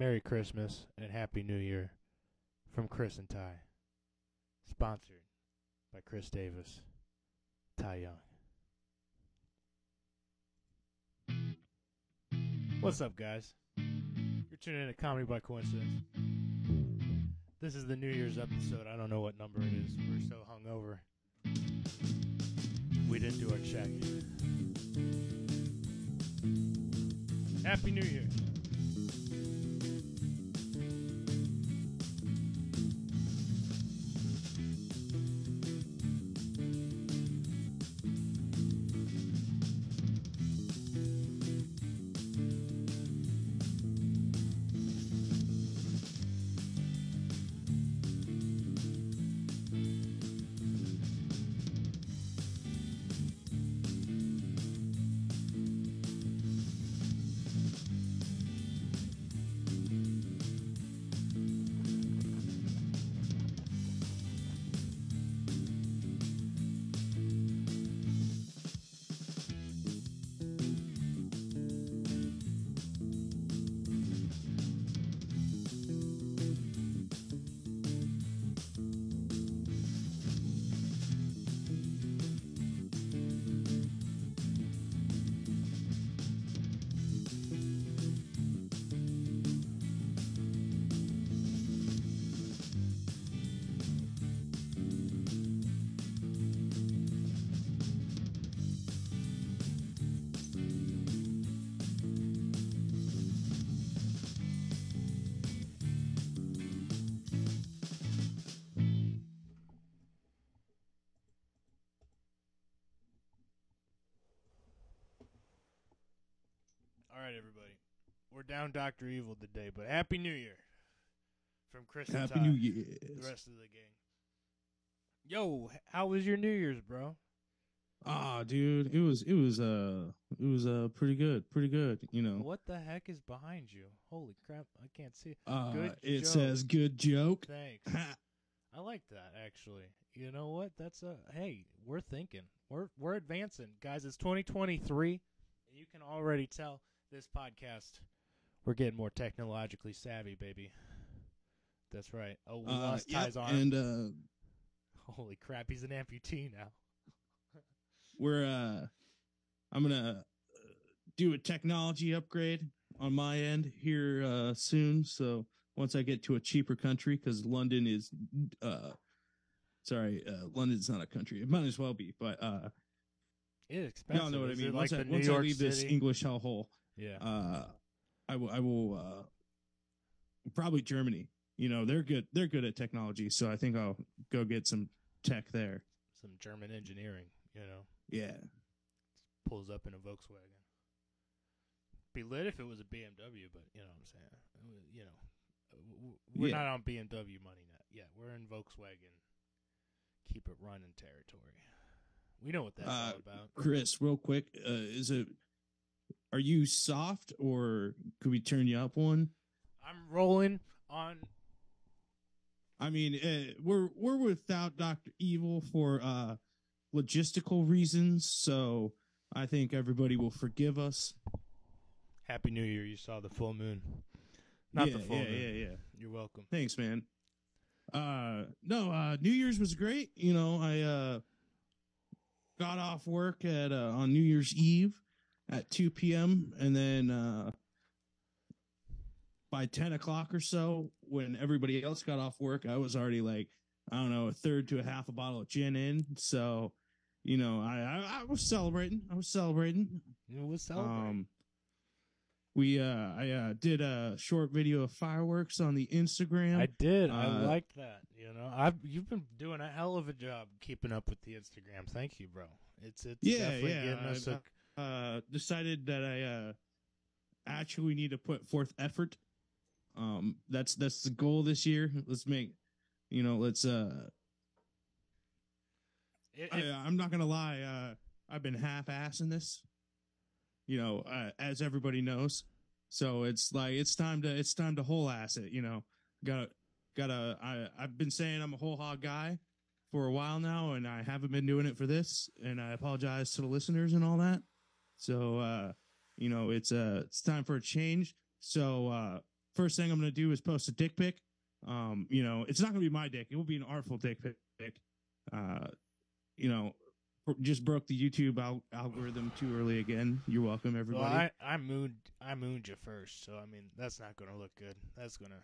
Merry Christmas and Happy New Year from Chris and Ty. Sponsored by Chris Davis, Ty Young. What's up, guys? You're tuning in to Comedy by Coincidence. This is the New Year's episode. I don't know what number it is. We're so hungover. We didn't do our check. Happy New Year. Right, everybody. We're down Doctor Evil today, but Happy New Year from Chris and Happy Ty, New Year. the rest of the gang. Yo, how was your New Year's, bro? Ah, dude, it was it was uh it was uh pretty good, pretty good. You know, What the heck is behind you? Holy crap, I can't see uh, Good it joke. says good joke. Thanks. I like that actually. You know what? That's a hey, we're thinking. We're we're advancing. Guys, it's 2023 and you can already tell this podcast we're getting more technologically savvy, baby. That's right. Oh, we Uh, lost yep, Ty's arm. and uh, Holy crap, he's an amputee now. we're uh, I'm gonna uh, do a technology upgrade on my end here uh soon. So once I get to a cheaper country, because London is uh, sorry, uh, London's not a country. It might as well be, but uh, It's expensive. y'all know what I mean. Once like I once I leave this English hellhole. Yeah. uh I will I will uh probably Germany. You know, they're good they're good at technology, so I think I'll go get some tech there. Some German engineering, you know. Yeah. Pulls up in a Volkswagen. Be lit if it was a BMW, but you know what I'm saying. Was- You know, uh, we're Yeah. not on BMW money net. Yeah, we're in Volkswagen. Keep it running territory. We know what that's Uh, all about. Chris, real quick, uh is it are you soft or could we turn you up one? I'm rolling on. I mean, uh, we're we're without Dr. Evil for uh logistical reasons, so I think everybody will forgive us. Happy New Year. You saw the full moon. Not yeah, the full yeah, moon. yeah, yeah. You're welcome. Thanks, man. Uh no, uh New Year's was great. You know, I uh got off work at uh on New Year's Eve at two PM and then uh by ten o'clock or so, when everybody else got off work, I was already like, I don't know, a third to a half a bottle of gin in. So, you know, I I, I was celebrating. I was celebrating. It was celebrating. Um, we uh, I uh, did a short video of fireworks on the Instagram. I did. I uh, liked that. You know, I've you've been doing a hell of a job keeping up with the Instagram. Thank you, bro. It's it's Yeah, definitely yeah, getting us a, I've, uh, decided that I uh, actually need to put forth effort. Um, that's that's the goal this year. Let's make, you know, let's. Uh, I, it- I'm not gonna lie. Uh, I've been half-assing this. You know, uh, as everybody knows. So it's like it's time to it's time to whole ass it. You know, got gotta. I I've been saying I'm a whole hog guy for a while now, and I haven't been doing it for this. And I apologize to the listeners and all that. So uh, you know, it's uh it's time for a change. So uh, first thing I'm gonna do is post a dick pic. Um, you know, it's not gonna be my dick. It will be an artful dick pic. Uh, you know, just broke the YouTube al- algorithm too early again. You're welcome, everybody. Well, I I mooned I mooned you first, so I mean that's not going to look good. That's gonna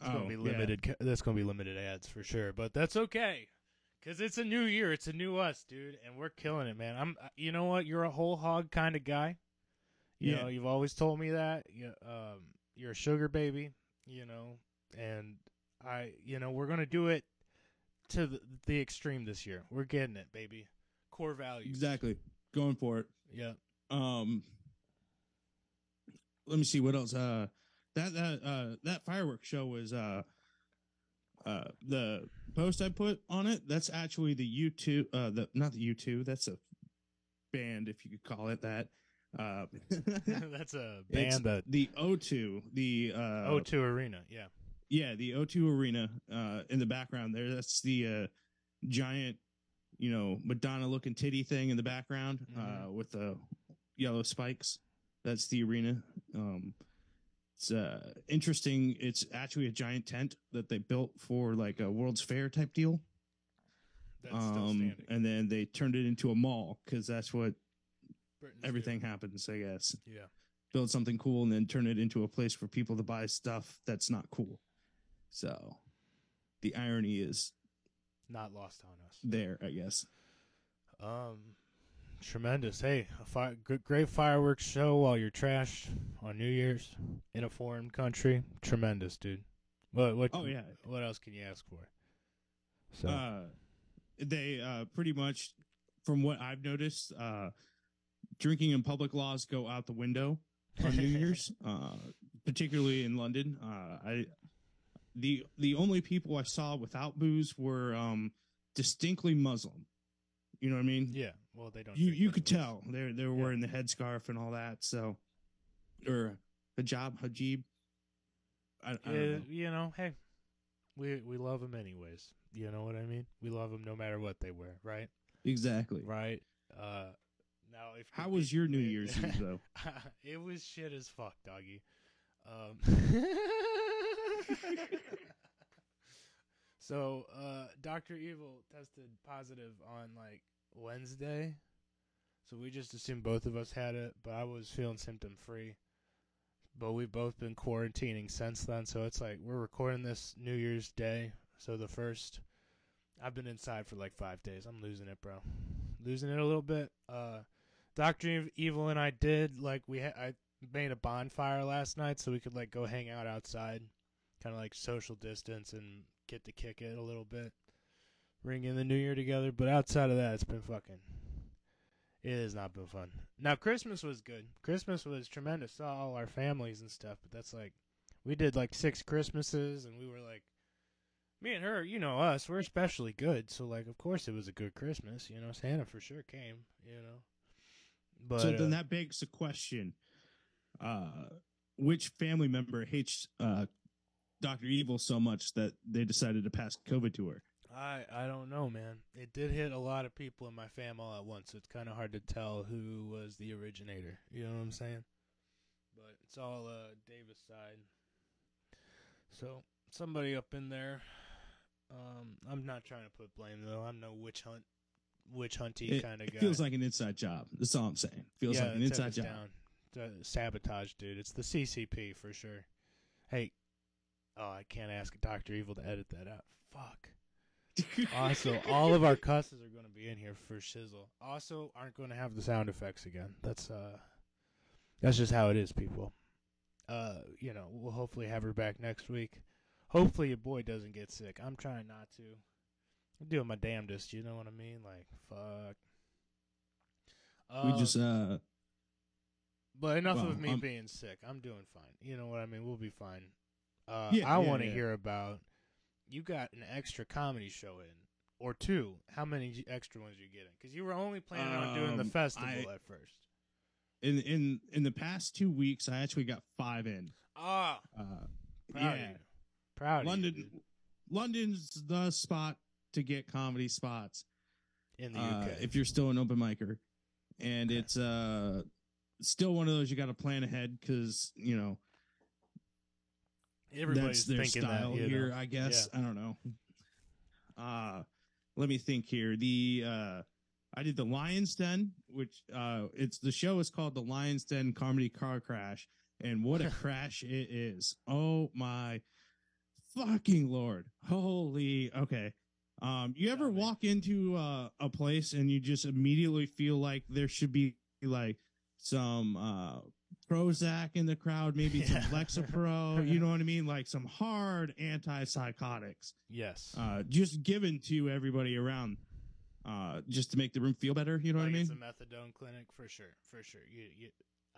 it's gonna Oh, be limited. ca- That's gonna be limited ads for sure, but that's okay. Cause it's a new year, it's a new us, dude, and we're killing it, man. I'm, you know what? You're a whole hog kind of guy. You Yeah. know, you've always told me that. You, um, you're a sugar baby, you know, and I, you know, we're gonna do it to the, the extreme this year. We're getting it, baby. Core values. Exactly. Going for it. Yeah. Um let me see what else. Uh that that uh that fireworks show was uh uh the post I put on it, that's actually the U2 uh the not the U2, that's a band if you could call it that. Uh That's a band that the O2, the uh O2 Arena. Yeah. yeah, the O2 Arena uh in the background there. That's the uh giant, you know, Madonna looking titty thing in the background uh Mhm. with the yellow spikes. That's the arena. Um it's uh interesting. It's actually a giant tent that they built for like a World's Fair type deal. That's still Um standing. and then they turned it into a mall cuz that's what Britain's everything happens, I guess. Yeah. Build something cool and then turn it into a place for people to buy stuff that's not cool. So the irony is Not lost on us. there, I guess. Um, tremendous. Hey, a fi- great fireworks show while you're trashed on New Year's in a foreign country. Tremendous, dude. What? What? Oh yeah. What else can you ask for? So Uh they uh pretty much from what I've noticed, uh drinking in public laws go out the window on New Year's, uh particularly in London. Uh I the the only people I saw without booze were um distinctly Muslim. You know what I mean? yeah. Well, they don't. you you could us. tell they're they were Yeah. wearing the headscarf and all that. So, or hijab, hajib. I, I don't Yeah, know. you know, hey, we we love them anyways. You know what I mean? We love them no matter what they wear, right? exactly. Right. Uh, now if How was your New Year's Eve though? it was shit as fuck, doggy. Um, so, uh, Doctor Evil tested positive on like Wednesday, so we just assumed both of us had it. But I was feeling symptom free. But we've both been quarantining since then, so it's like we're recording this New Year's Day. So the first, I've been inside for like five days. I'm losing it, bro. Losing it a little bit. Uh, Doctor Evil and I did like we ha- I made a bonfire last night so we could like go hang out outside, kind of like social distance and get to kick it a little bit, ring in the new year together. But outside of that, it's been fucking. It has not been fun. Now Christmas was good. Christmas was tremendous. Saw all our families and stuff. But that's like, we did like six Christmases and we were like. Me and her, you know us, we're especially good. So like, of course, it was a good Christmas. You know, Santa for sure came. You know, but so uh, then that begs the question: uh, Which family member hates uh, Doctor Evil so much that they decided to pass COVID to her? I I don't know, man. It did hit a lot of people in my fam all at once. So it's kind of hard to tell who was the originator. You know what I'm saying? But it's all uh Davis side. So somebody up in there. Um, I'm not trying to put blame though. I'm no witch hunt, witch hunty kind of it guy. feels like an inside job. That's all I'm saying. Feels yeah, like an inside job. down. The sabotage, dude. It's the CCP for sure. Hey, oh, I can't ask Doctor Evil to edit that out. Fuck. Also, all of our cusses are going to be in here for shizzle. Also, aren't going to have the sound effects again. That's uh, that's just how it is, people. Uh, you know, we'll hopefully have her back next week. Hopefully, your boy doesn't get sick. I'm trying not to. I'm doing my damnedest. You know what I mean? Like, fuck. we Um, just uh, but enough well, of me um, being sick. I'm doing fine. You know what I mean? We'll be fine. Uh, Yeah, I yeah, want to yeah. hear about. You got an extra comedy show in, or two. How many extra ones are you getting? Because you were only planning on doing the Um, festival I- at first. in in in the past two weeks, I actually got five in. Ah, Uh, proud yeah. Proud of London, you. London's the spot to get comedy spots. in the uh, UK. if you're still an open micer, and Okay. it's uh still one of those you got to plan ahead because you know Everybody's that's their thinking style that here. know? I guess I don't know. Uh let me think here. The uh I did the Lions Den, which uh it's the show is called the Lions Den Comedy Car Crash, and what a crash it is! Oh my fucking lord! Holy okay. Um, you ever me. walk into uh, a place and you just immediately feel like there should be like some uh Prozac in the crowd, maybe some Yeah. Lexapro, you know what I mean? Like some hard antipsychotics, Yes. uh, just given to everybody around, uh, just to make the room feel better. You know like what I It's mean? a methadone clinic for sure, for sure. You, you,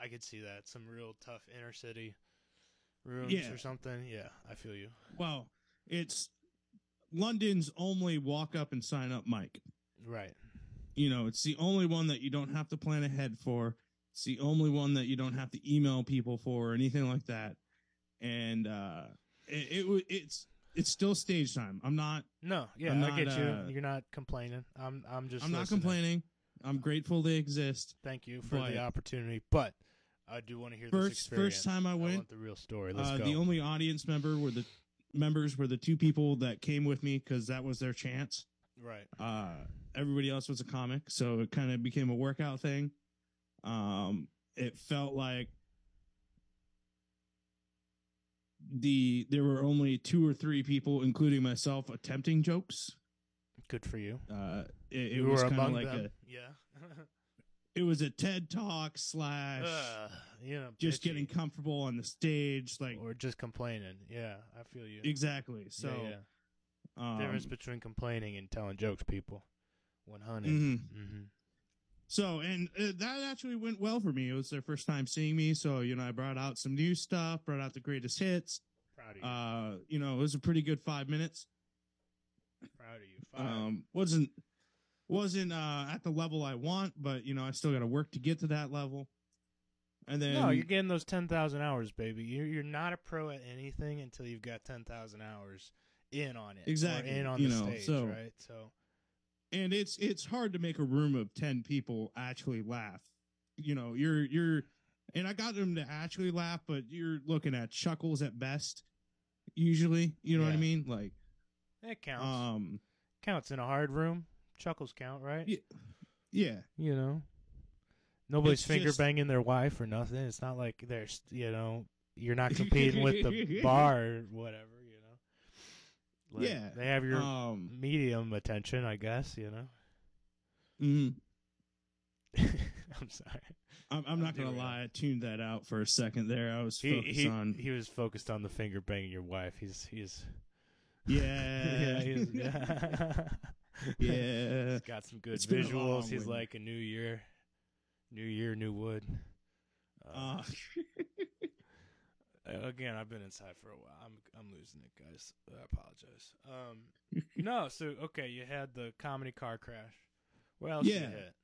I could see that. Some real tough inner city rooms Yeah. or something. Yeah, I feel you. Well, it's London's only walk up and sign up mic. Right. You know, it's the only one that you don't have to plan ahead for. It's the only one that you don't have to email people for or anything like that. And uh, it, it it's it's still stage time. I'm not No, yeah, I'm I get you. uh, You're not complaining. I'm, I'm just. I'm not listening. complaining. I'm grateful they exist. Thank you for But- the opportunity, but I do want to hear this First experience. first time I I went, want the real story. Let's uh, go. the only audience member were the members were the two people that came with me because that was their chance. right. Uh, everybody else was a comic, so it kind of became a workout thing. Um, it felt like the there were only two or three people, including myself, attempting jokes. Good for you. Uh, it, it you was kind of like them. a yeah. it was a TED talk slash Ugh, you know, just bitchy. getting comfortable on the stage, like or just complaining. Yeah, I feel you. exactly. So yeah, yeah. um, difference between complaining and telling jokes, people. One hundred. mhm. Mm-hmm. So, and uh, that actually went well for me. It was their first time seeing me. So, you know, I brought out some new stuff, brought out the greatest hits. Proud of you. Uh, you know, it was a pretty good five minutes. Proud of you. Five. Um, wasn't, wasn't, uh, at the level I want, but, you know, I still got to work to get to that level. And then, no, you're getting those ten thousand hours, baby. You're you're not a pro at anything until you've got ten thousand hours in on it. or Exactly, in on you the know, stage, so- right? So and it's, it's hard to make a room of 10 people actually laugh. You know, you're, you're, and I got them to actually laugh, but you're looking at chuckles at best, usually. You know what I mean? Like, it counts. um, counts in a hard room. Chuckles count, right? Yeah. yeah. You know, nobody's It's finger just- banging their wife or nothing. It's not like there's, you know, you're not competing with the bar or whatever. Like, Yeah, They have your Um, medium attention, I guess. You know. mhm. I'm sorry. I'm, I'm not gonna derailed. lie. I tuned that out for a second there. I was He focused he, on he was focused on the finger banging your wife. He's he's yeah, he's, yeah. yeah. He's got some good It's been a long visuals. He's winter. like a new year, new year, new wood. Uh, Uh, again, I've been inside for a while. I'm I'm losing it, guys. I apologize. Um, no, so okay, you had the comedy car crash. What else you Yeah. hit?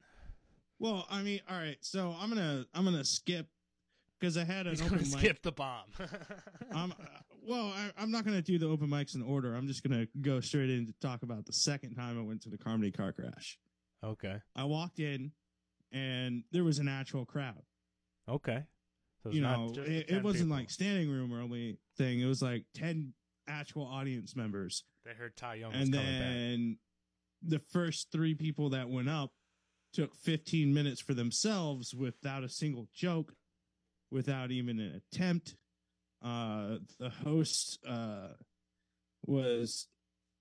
well, I mean, all right. So I'm gonna I'm gonna skip because I had an He's open mic. skip the bomb. I'm uh, well. I, I'm not gonna do the open mics in order. I'm just gonna go straight in to talk about the second time I went to the comedy car crash. okay, I walked in, and there was an actual crowd. okay. So you know, it, it wasn't people. like standing room only thing. It was like ten actual audience members, they heard Ty Young was and coming back. then the first three people that went up took 15 minutes for themselves without a single joke, without even an attempt. Uh, the host uh, was,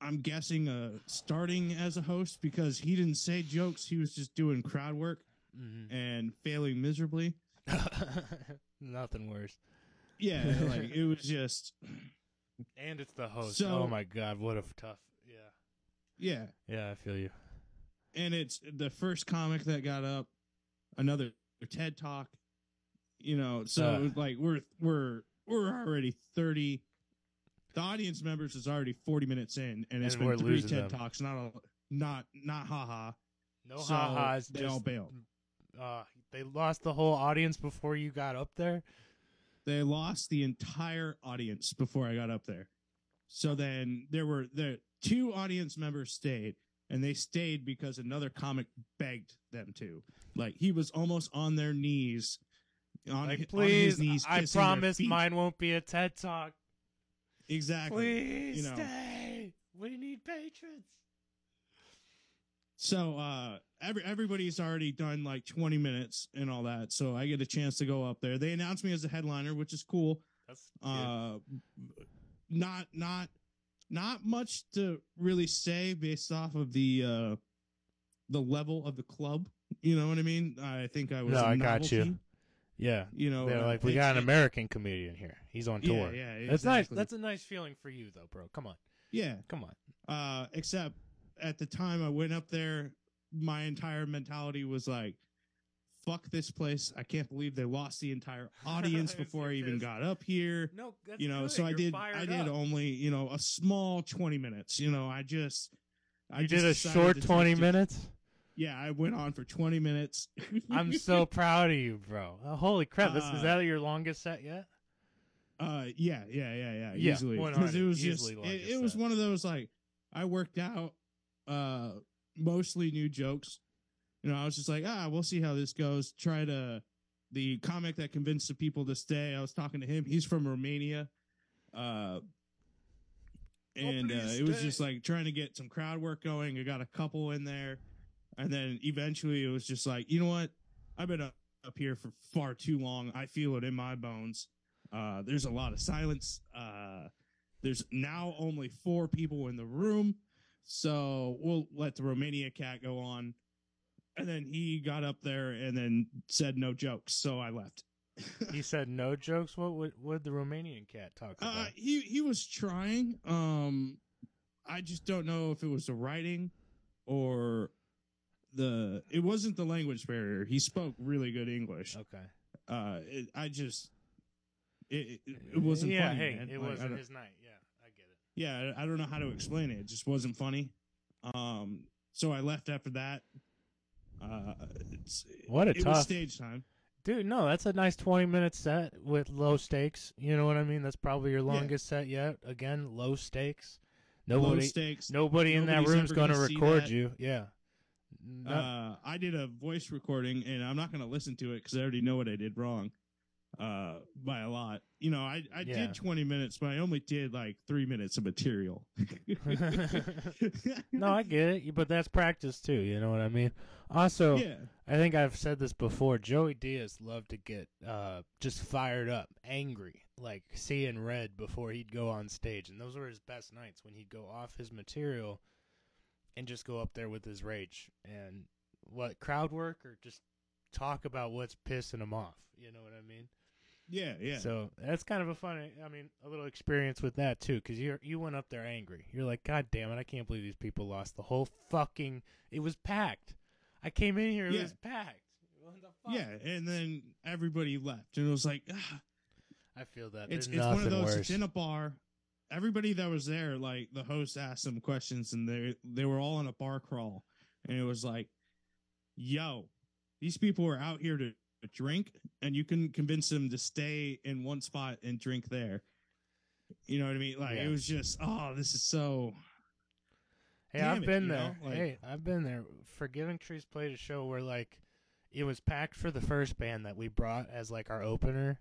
I'm guessing, uh, starting as a host because he didn't say jokes. He was just doing crowd work Mhm. and failing miserably. Nothing worse. Yeah, like it was just, And it's the host. So- oh my god, what a f- tough. Yeah, yeah. yeah, I feel you. and it's the first comic that got up another TED talk you know so Uh. like we're we're we're already 30 the audience members is already 40 minutes in and it's And we're been three TED them. talks not a not not haha No so ha-has. they just, all bailed Uh, they lost the whole audience before you got up there. they lost the entire audience before I got up there so then there were the two audience members stayed and they stayed because another comic begged them to like he was almost on their knees on, Like, on please, his knees I promise mine won't be a TED talk. exactly. Please you know. stay. We need patrons. So uh every everybody's already done like 20 minutes and all that. So I get a chance to go up there. They announced me as a headliner, which is cool. That's Uh not not not much to really say based off of the uh the level of the club. You know what I mean? I think I was No, a I got you. yeah. You know, They're uh, like, we it's- got an American comedian here. He's on tour. yeah, yeah That's nice. That's a nice feeling for you, though, bro. Come on, Yeah. come on. Uh, except at the time I went up there, my entire mentality was like, fuck this place. I can't believe they lost the entire audience before I even got up here. No, that's you know, good. so I You're did, I did up. only, you know, a small 20 minutes. You know, I just, I You just did a short twenty just- minutes. Yeah, I went on for 20 minutes. I'm so proud of you, bro. Uh, holy crap! This Uh, is that your longest set yet? Uh, yeah, yeah, yeah, yeah, Yeah, easily. Because it was just, it, it was one of those like, I worked out, uh, mostly new jokes. You know, I was just like, ah, we'll see how this goes. Try to, the comic that convinced the people to stay. I was talking to him. He's from Romania. Uh, and uh, it was just like trying to get some crowd work going. I got a couple in there, and then eventually it was just like, you know what? I've been up, up here for far too long. I feel it in my bones. Uh, there's a lot of silence. Uh, there's now only four people in the room, so we'll let the Romania cat go on. And then he got up there and then said no jokes, so I left. He said no jokes. What would what the Romanian cat talk about? Uh, he he was trying. Um, I just don't know if it was the writing or the. It wasn't the language barrier. He spoke really good English. okay. Uh, it, I just. It, it, it wasn't Yeah, funny. hey, man. it Like, wasn't his night. Yeah, I get it. yeah, I I don't know how to explain it. It just wasn't funny. Um, so I left after that. Uh, it's, What a it tough- stage time. Dude, no, that's a nice 20 minute set with low stakes. You know what I mean? That's probably your longest set yet. Again, low stakes. Low Nobody stakes. nobody in that room's ever going to record you. Yeah. No- Uh, I did a voice recording, and I'm not going to listen to it because I already know what I did wrong. Uh, by a lot. You know, I I Yeah. did 20 minutes, but I only did like three minutes of material. no, I get it, but that's practice too. You know what I mean? Also, yeah, I think I've said this before. Joey Diaz loved to get uh, just fired up, angry, like seeing red before he'd go on stage, and those were his best nights when he'd go off his material and just go up there with his rage and what crowd work or just talk about what's pissing him off. You know what I mean? Yeah, yeah. So that's kind of a fun, I mean, a little experience with that too, because you you went up there angry. You're like, God damn it, I can't believe these people lost the whole fucking. It was packed. I came in here, it Yeah. was packed. What the fuck? yeah, and then everybody left, and it was like, ah, I feel that. it's it's one of those. worse. It's in a bar. Everybody that was there, like the host asked them questions, and they they were all in a bar crawl, and it was like, "Yo, these people are out here to, to drink, and you can convince them to stay in one spot and drink there." You know what I mean? Like Yeah. it was just, oh, this is so. hey, damn I've it, been there. like- hey, I've been there. Forgiving Trees played a show where like it was packed for the first band that we brought as like our opener.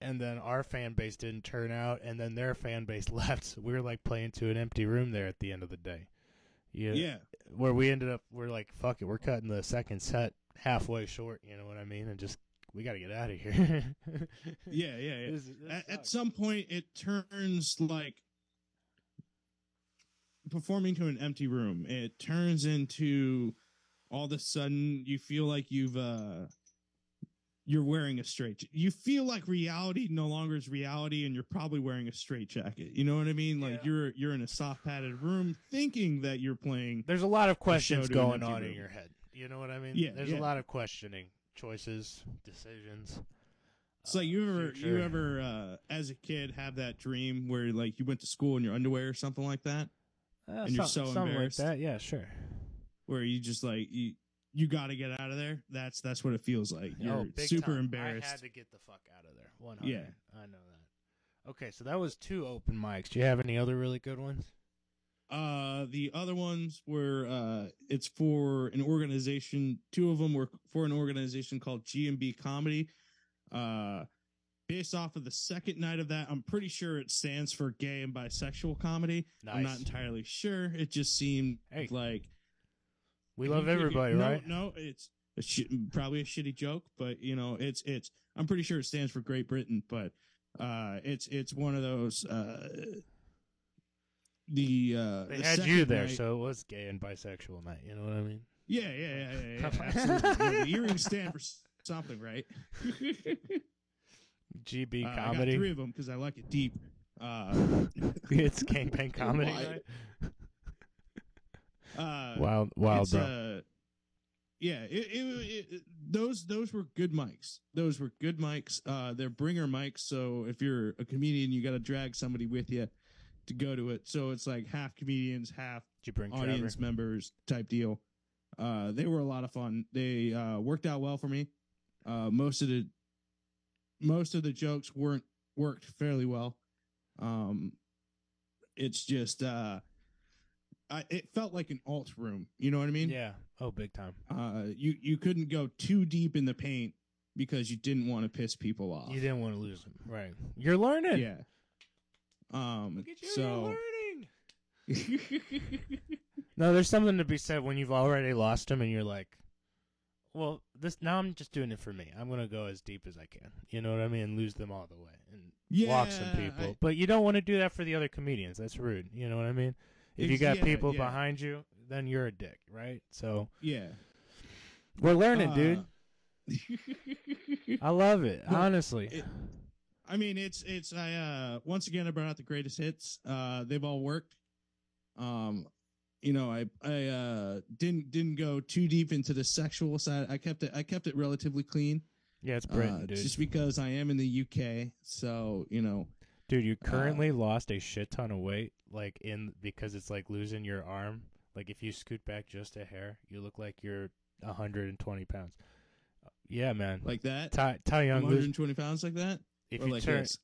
And then our fan base didn't turn out, and then their fan base left. So we were like playing to an empty room there at the end of the day. Yeah, Yeah, where we ended up we're like fuck it we're cutting the second set halfway short you know what i mean and just we got to get out of here yeah, yeah, yeah. This- this at, at some point it turns like performing to an empty room it turns into all of a sudden you feel like you've uh you're wearing a straight you feel like reality no longer is reality and you're probably wearing a straight jacket you know what i mean like Yeah. you're you're in a soft padded room thinking that you're playing there's a lot of questions going on in room. your head you know what i mean Yeah, there's yeah. a lot of questioning choices decisions it's like uh, you ever future. you ever uh as a kid have that dream where like you went to school in your underwear or something like that Uh, and you're so something like embarrassed. that yeah sure where you just like you you got to get out of there. That's that's what it feels like. You're oh, super time. embarrassed. i had to get the fuck out of there 100 Yeah. i know that okay so that was two open mics do you have any other really good ones Uh, the other ones were uh, it's for an organization. Two of them were for an organization called G and B Comedy. Uh, based off of the second night of that, I'm pretty sure it stands for gay and bisexual comedy. I'm not entirely sure. It just seemed Hey, like We love everybody, no, right? No, it's a shi- probably a shitty joke, but you know, it's it's. I'm pretty sure it stands for Great Britain, but uh, it's it's one of those. Uh, the uh, They the had you there, night- so it was gay and bisexual night. You know what I mean? yeah, yeah, yeah, yeah, yeah absolutely. You know, the earrings stand for something, right? GB Uh, I got comedy. three of them because I like it deep. Uh, it's gangbang comedy Why? night. uh, Wild, wild, bro. uh, yeah, it, it, it, those those were good mics. Those were good mics. Uh, they're bringer mics. So if you're a comedian, you got to drag somebody with you to go to it. So it's like half comedians, half bring Trevor? audience members type deal. Uh, they were a lot of fun. They uh, worked out well for me. Uh, most of the most of the jokes weren't worked fairly well. Um, it's just uh, I, it felt like an alt room. You know what I mean? Yeah. Oh, big time. Uh, you you couldn't go too deep in the paint because you didn't want to piss people off. You didn't want to lose them, right? You're learning. Yeah. Um. Look at you. so. You're learning. No, there's something to be said when you've already lost him and you're like, well, this now I'm just doing it for me. I'm gonna go as deep as I can. You know what I mean? Lose them all the way and walk some people. I- but you don't want to do that for the other comedians. That's rude. You know what I mean? If you got yeah, people yeah. behind you, then you're a dick, right? So yeah. we're learning, dude. Uh, I love it. honestly. it- I mean, it's it's I uh once again I brought out the greatest hits. Uh, they've all worked. Um, you know, I I uh didn't didn't go too deep into the sexual side. I kept it I kept it relatively clean. yeah, it's Britain, uh, dude. just because I am in the UK, so you know. Dude, you currently Uh, lost a shit ton of weight, like in because it's like losing your arm. Like if you scoot back just a hair, you look like you're 120 pounds. Yeah, man. Like that, Ty Ty Young, lose, 120 pounds, like that, if or you like turn, this,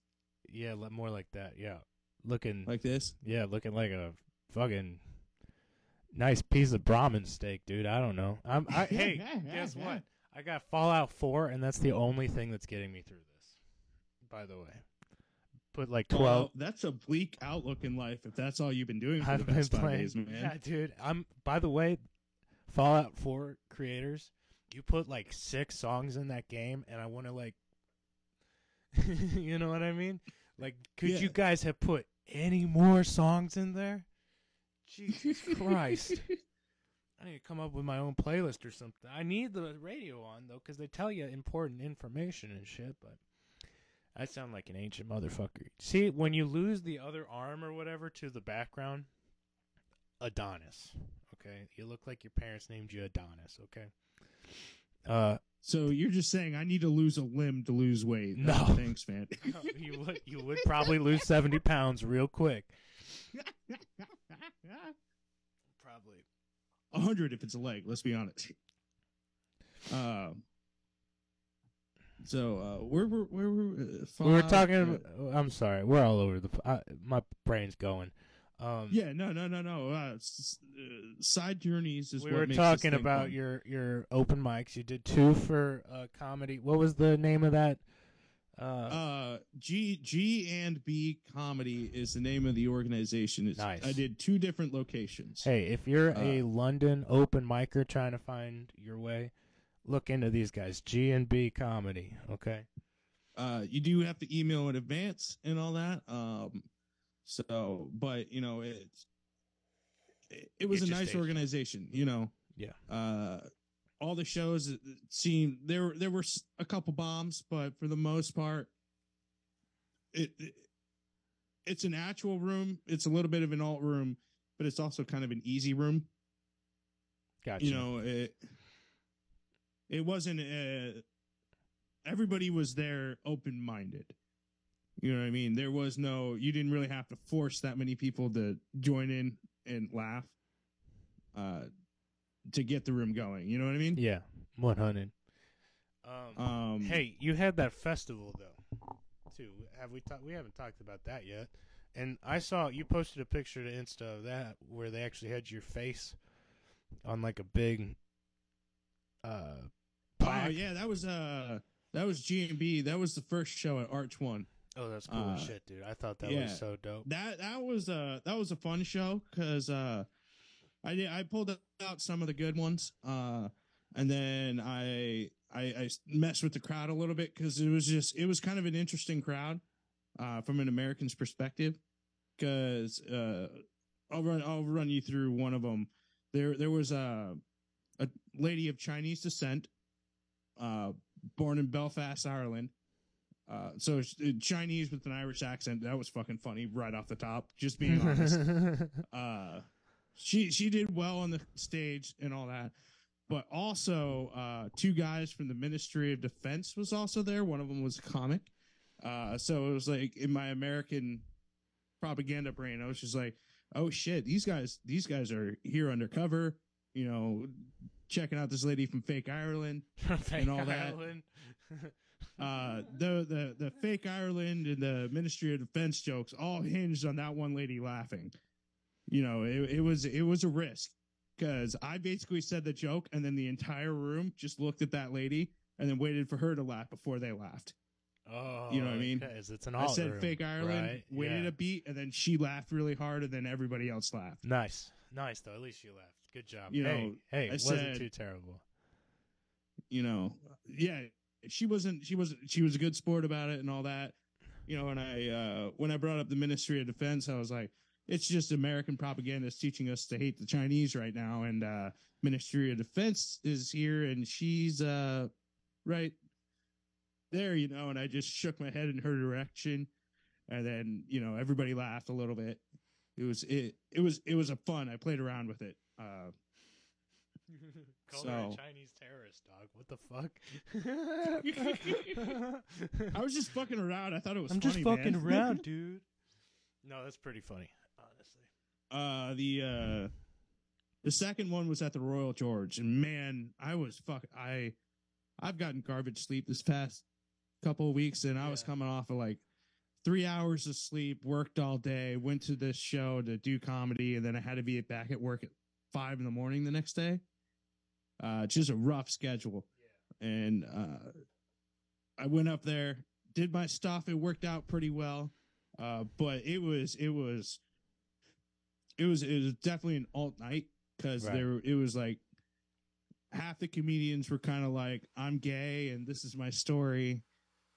yeah, more like that. Yeah, looking, like this. yeah, looking like a fucking nice piece of Brahmin steak, dude. I don't know. I'm, I, hey, guess what? I got Fallout 4, and that's the only thing that's getting me through this. By the way, put like 12. Well, that's a bleak outlook in life if that's all you've been doing for I've the past five playing. days, man. Yeah, dude. I'm. By the way, Fallout 4 creators, you put like six songs in that game, and I want to like, you know what I mean? Like, could Yeah. you guys have put any more songs in there? Jesus Christ! I need to come up with my own playlist or something. I need the radio on though, because they tell you important information and shit. But I sound like an ancient motherfucker. See, when you lose the other arm or whatever to the background, Adonis. Okay, you look like your parents named you Adonis. Okay. Uh, So you're just saying I need to lose a limb to lose weight? No. Oh, thanks, man. you would you would probably lose seventy pounds real quick. Probably. A hundred if it's a leg. Let's be honest. Um. So uh, where were where were uh, we were Fallout, talking. uh, I'm sorry. We're all over the. I, my brain's going. Um, yeah, no, no, no, no. Uh, s- uh, side journeys is we what were makes this talking thing about fun. your your open mics. You did two for uh, comedy. What was the name of that? Uh, Uh, G G and B comedy is the name of the organization. It's, Nice. I did two different locations. hey, if you're a uh, London open micer trying to find your way, look into these guys. G and B comedy. Okay. Uh, you do have to email in advance and all that. Um, so, but you know, it's it, it was Get a nice stage. organization. You know, Yeah. Uh, all the shows it it seemed there. were- There were a couple bombs, but for the most part, it, it it's an actual room. It's a little bit of an alt room, but it's also kind of an easy room. Gotcha. You know, it it wasn't. Uh, everybody was there, open minded. You know what I mean? There was no. You didn't really have to force that many people to join in and laugh. Uh, to get the room going. You know what I mean? Yeah, one hundred. Um, Um, hey, you had that festival though, too. Have we talked? We haven't talked about that yet. And I saw you posted a picture to Insta of that where they actually had your face on like a big uh Oh plaque. yeah, that was uh that was G and B. That was the first show at Arch One. Oh, that's cool Uh, shit, dude. I thought that yeah. was so dope. That that was uh that was a fun show because uh I did I pulled out some of the good ones uh and then I I, I messed with the crowd a little bit because it was just it was kind of an interesting crowd uh from an American's perspective because uh I'll run I'll run you through one of them there there was a a lady of Chinese descent uh born in Belfast Ireland uh, so uh, Chinese with an Irish accent. That was fucking funny right off the top. Just being honest. uh, she she did well on the stage and all that, but also uh, two guys from the Ministry of Defense was also there. One of them was a comic. Uh, so it was like in my American propaganda brain, I was just like, oh shit, these guys these guys are here undercover. You know, checking out this lady from fake Ireland Fake all that. Uh the the the fake Ireland and the Ministry of Defense jokes all hinged on that one lady laughing. You know, it, it was it was a risk because I basically said the joke and then the entire room just looked at that lady and then waited for her to laugh before they laughed. oh, You know what I mean? It's an I said room, fake Ireland, right? waited Yeah. a beat, and then she laughed really hard, and then everybody else laughed. Nice, nice though. At least you laughed. Good job. You hey, know, hey, I wasn't said- too terrible. you know, yeah, she wasn't, she was, she was a good sport about it and all that. You know, and I, uh, when I brought up the Ministry of Defense, I was like, it's just American propaganda is teaching us to hate the Chinese right now. And, uh, Ministry of Defense is here and she's, uh, right there, you know, and I just shook my head in her direction. And then, you know, everybody laughed a little bit. It was, it, it was, it was a fun. I played around with it. Uh, Call her a So- Chinese terrorist, dog. What the fuck? I was just fucking around. I thought it was I'm funny, just fucking man. around, dude. No, that's pretty funny, honestly. Uh, the uh, the second one was at the Royal George, and man, I was fuck. I I've gotten garbage sleep this past couple of weeks, and I was coming off of like three hours of sleep, worked all day, went to this show to do comedy, and then I had to be back at work at five in the morning the next day. Uh, just a rough schedule, and uh, I went up there, did my stuff. It worked out pretty well, uh, but it was it was it was it was definitely an alt night because Right. there it was like half the comedians were kind of like I'm gay and this is my story.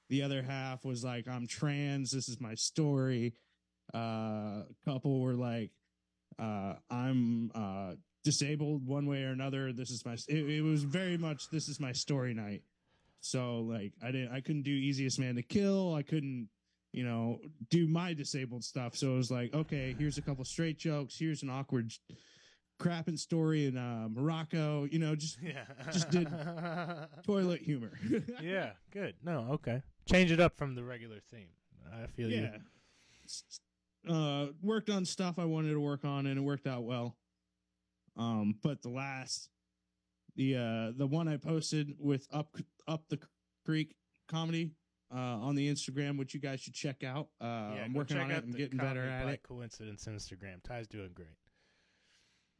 The other half was like I'm trans. This is my story. Uh, a couple were like uh, I'm uh, disabled one way or another. This is my. It, it was very much this is my story night. So like I didn't I couldn't do easiest man to kill. I couldn't you know do my disabled stuff. So it was like okay, here's a couple straight jokes. Here's an awkward crapping story in uh, Morocco. You know just Yeah. Just did- toilet humor. yeah, good. No, okay. Change it up from the regular theme. I feel you. yeah. Uh, worked on stuff I wanted to work on, and it worked out well. Um, but the last, the uh, the one I posted with up up the creek comedy uh on the Instagram, which you guys should check out. Uh, Yeah, I'm working on it. I'm getting better at it. Coincidence Instagram. Ty's doing great.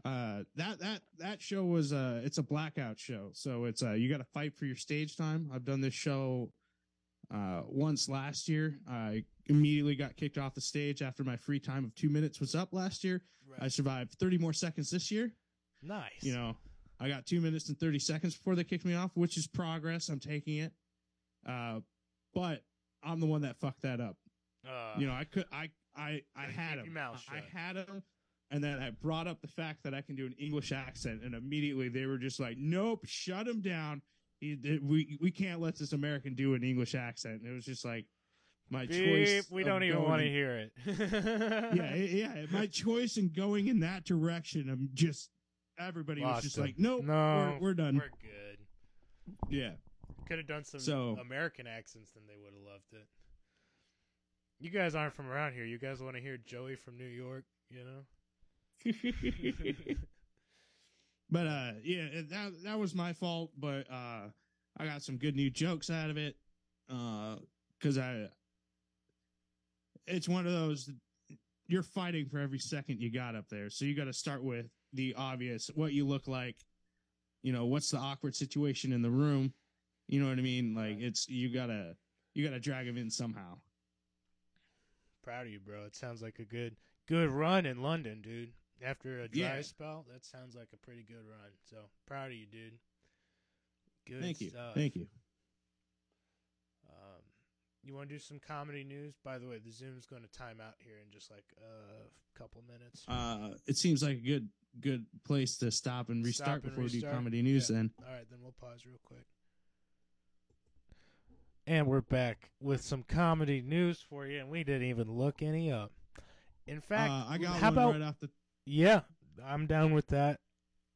Uh, that that that show was uh, it's a blackout show, so it's uh, you got to fight for your stage time. I've done this show uh once last year. I immediately got kicked off the stage after my free time of two minutes was up last year. I survived 30 more seconds this year. Nice. You know, I got two minutes and 30 seconds before they kicked me off, which is progress. I'm taking it. Uh, but I'm the one that fucked that up. uh, You know, I could, I, I, I had him. mouth I had him. And then I brought up the fact that I can do an English accent, and immediately they were just like, "Nope, shut him down. We we can't let this American do an English accent." And it was just like my beep, choice. we don't even want to hear it. yeah, yeah. My choice in going in that direction, I'm just everybody Lost was just him. like, nope, No, we're, we're done. We're good. yeah, Could have done some So- American accents, then they would have loved it. You guys aren't from around here. You guys want to hear Joey from New York, you know? but uh, yeah, it- that that was my fault. But uh, I got some good new jokes out of it. Uh, because I, it's one of those you're fighting for every second you got up there. So you got to start with the obvious: what you look like. You know, what's the awkward situation in the room? You know what I mean? Like it's you gotta you gotta drag him in somehow. Proud of you, bro. It sounds like a good good run in London, dude. After a dry Yeah. spell, that sounds like a pretty good run. So proud of you, dude. Good Thank you, stuff. thank you. You want to do some comedy news? By the way, the Zoom's going to time out here in just like a couple minutes. Uh, it seems like a good good place to stop and restart Stop and before we do comedy news. Yeah. Then All right, then we'll pause real quick. And we're back with some comedy news for you, and we didn't even look any up. In fact, uh, I got how one about right off the yeah? I'm down with that.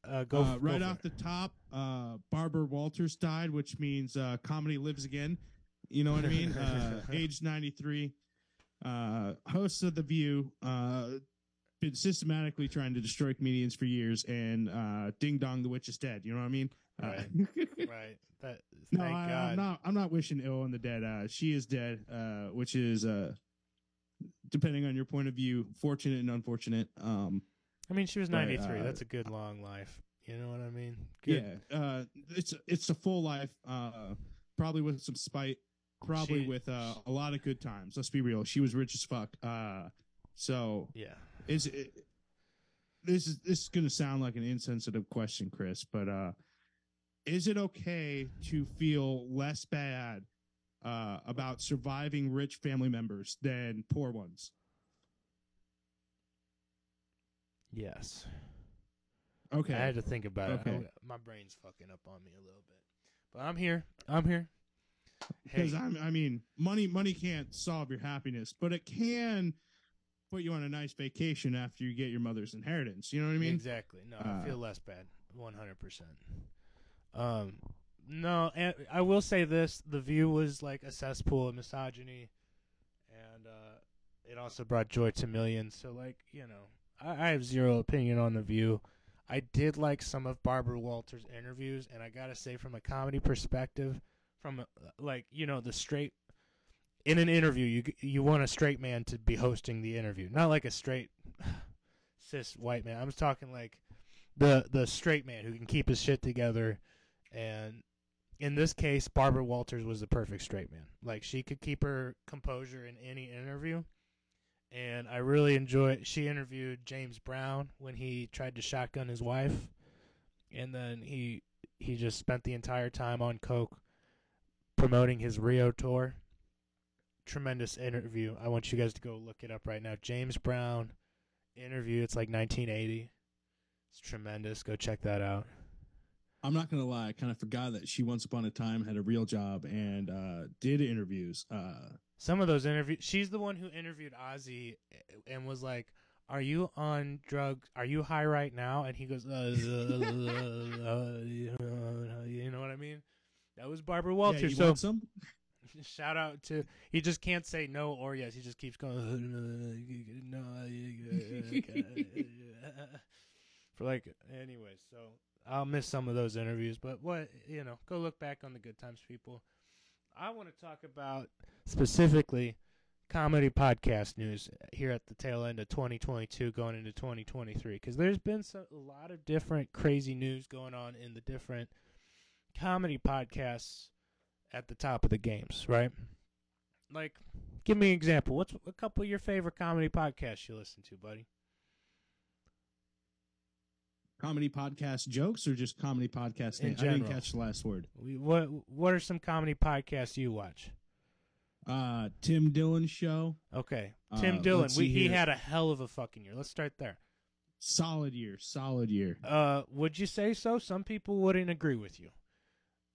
Uh, go uh, right go off it. the top. Uh, Barbara Walters died, which means uh, comedy lives again. You know what I mean? Uh, age 93. Uh, host of The View. Uh, been systematically trying to destroy comedians for years, and uh, Ding Dong, the witch is dead. You know what I mean? Uh, right. That no, I, God. am not. I'm not wishing ill on the dead. Uh, she is dead, uh, which is, uh, depending on your point of view, fortunate and unfortunate. Um, I mean, she was But, 93. uh, That's a good long life. You know what I mean? Good. Yeah, uh, it's it's a full life, uh, probably with some spite, probably She- with uh, a lot of good times. Let's be real. She was rich as fuck. Uh, so Yeah. is it? This is this is gonna sound like an insensitive question, Chris, but uh, is it okay to feel less bad uh, about surviving rich family members than poor ones? Yes. Okay, I had to think about it. I- my brain's fucking up on me a little bit, but I'm here. I'm here. Hey, because I'm, I mean, money money can't solve your happiness, but it can put you on a nice vacation after you get your mother's inheritance. You know what I mean? exactly. No, I uh, feel less bad. 100. percent Um, no, and I will say this: the View was like a cesspool of misogyny, and uh, it also brought joy to millions. So, like, you know, I, I have zero opinion on the View. I did like some of Barbara Walters' interviews, and I gotta say, from a comedy perspective, from uh, like you know the straight in an interview, you you want a straight man to be hosting the interview, not like a straight cis white man. I'm talking like the the straight man who can keep his shit together, and in this case, Barbara Walters was the perfect straight man. Like she could keep her composure in any interview, and I really enjoyed. She interviewed James Brown when he tried to shotgun his wife, and then he he just spent the entire time on coke, promoting his Rio tour. Tremendous interview. I want you guys to go look it up right now. James Brown interview. It's like 1980. It's tremendous. Go check that out. I'm not gonna lie, I kind of forgot that she once upon a time had a real job and uh, did interviews. Uh, Some of those interviews. She's the one who interviewed Ozzy and was like, "Are you on drugs? Are you high right now?" And he goes, uh, uh, uh, "You know what I mean?" That was Barbara yeah, Walters. you so want some? shout out to he just can't say no or yes. He just keeps going no for like anyway. So I'll miss some of those interviews, but what you know, go look back on the good times, people. I want to talk about specifically comedy podcast news here at the tail end of 2022 going into 2023 because there's been so, a lot of different crazy news going on in the different comedy podcasts at the top of the games, right? Like, give me an example. What's a couple of your favorite comedy podcasts you listen to, buddy? Comedy podcast jokes or just comedy podcast? In name? I didn't catch the last word. We, what What are some comedy podcasts you watch? Uh, Tim Dillon show, Okay, Uh, Tim Dillon. We, he had a hell of a fucking year. Let's start there. solid year, solid year. Uh, would you say so? Some people wouldn't agree with you.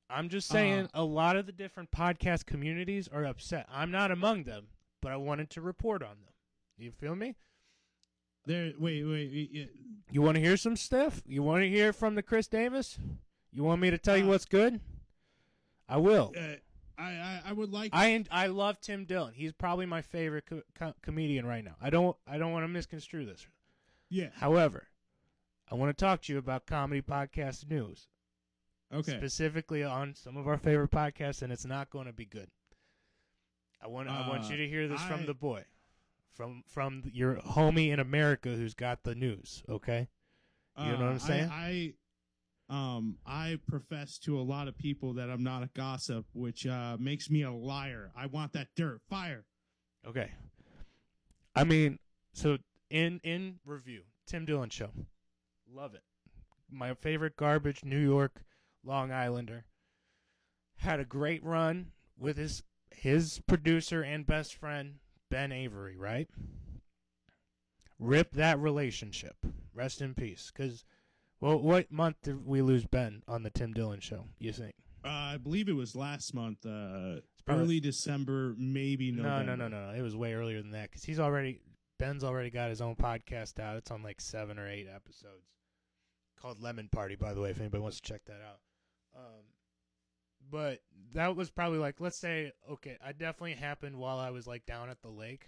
I'm just saying Uh, a lot of the different podcast communities are upset. I'm not among them, but I wanted to report on them. You feel me? There, wait, wait, wait, yeah. You want to hear some stuff? You want to hear from the Chris Davis? You want me to tell you Uh, what's good? I will. Uh, I, I, I would like. I I love Tim Dillon. He's probably my favorite co- co- comedian right now. I don't I don't want to misconstrue this. yeah. However, I want to talk to you about comedy podcast news, Okay. specifically on some of our favorite podcasts, and it's not going to be good. I want I want Uh, you to hear this from the boy, from from your homie in America who's got the news. Okay. You know what I'm Uh, saying? I, Um, I profess to a lot of people that I'm not a gossip, which uh, makes me a liar. I want that dirt. Fire. Okay. I mean, so in in review, Tim Dillon show. Love it. My favorite garbage New York Long Islander. Had a great run with his his producer and best friend Ben Avery, right? Rip that relationship. Rest in peace. Cuz well, what month did we lose Ben on the Tim Dillon show, you think? Uh, I believe it was last month, uh, probably- early December, maybe No, November. no, no, no. No. It was way earlier than that because he's already Ben's already got his own podcast out. It's on like seven or eight episodes, called Lemon Party. By the way, if anybody wants to check that out. Um, but that was probably like let's say okay, I definitely happened while I was like down at the lake,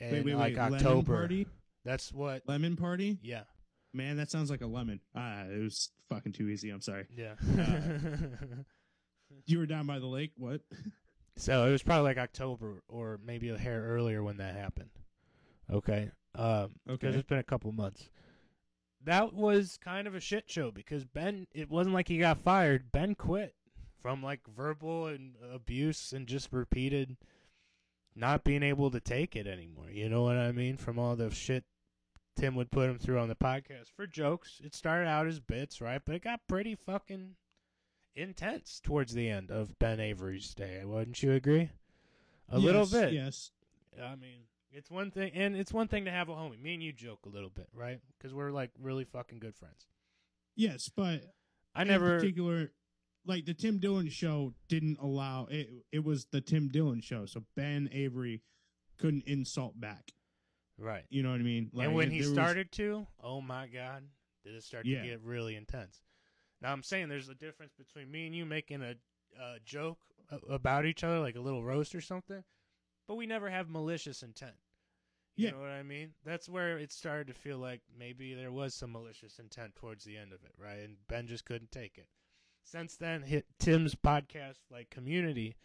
and Wait, wait, like wait. Lemon October. party? That's what. Lemon party? Yeah, Man, that sounds like a lemon. Ah, it was fucking too easy. I'm sorry. yeah. You were down by the lake. What? So it was probably like October or maybe a hair earlier when that happened. Okay. Um because Okay. it's been a couple months. That was kind of a shit show because Ben it wasn't like he got fired. Ben quit from like verbal and abuse and just repeated not being able to take it anymore. You know what I mean? From all the shit Tim would put him through on the podcast for jokes. It started out as bits, right? But it got pretty fucking intense towards the end of Ben Avery's day. Wouldn't you agree? A little bit. Yes. I mean, it's one thing, and it's one thing to have a homie. Me and you joke a little bit, right? Because we're like really fucking good friends. Yes, but I in never. particular, like the Tim Dillon show didn't allow it. It was the Tim Dillon show, so Ben Avery couldn't insult back. Right. You know what I mean? Like, and when he there was- started to, oh my god, did it start Yeah. to get really intense? Now I'm saying there's a difference between me and you making a, a joke about each other, like a little roast or something, but we never have malicious intent. You Yeah. know what I mean? That's where it started to feel like maybe there was some malicious intent towards the end of it, right? And Ben just couldn't take it. Since then, hit Tim's podcast like community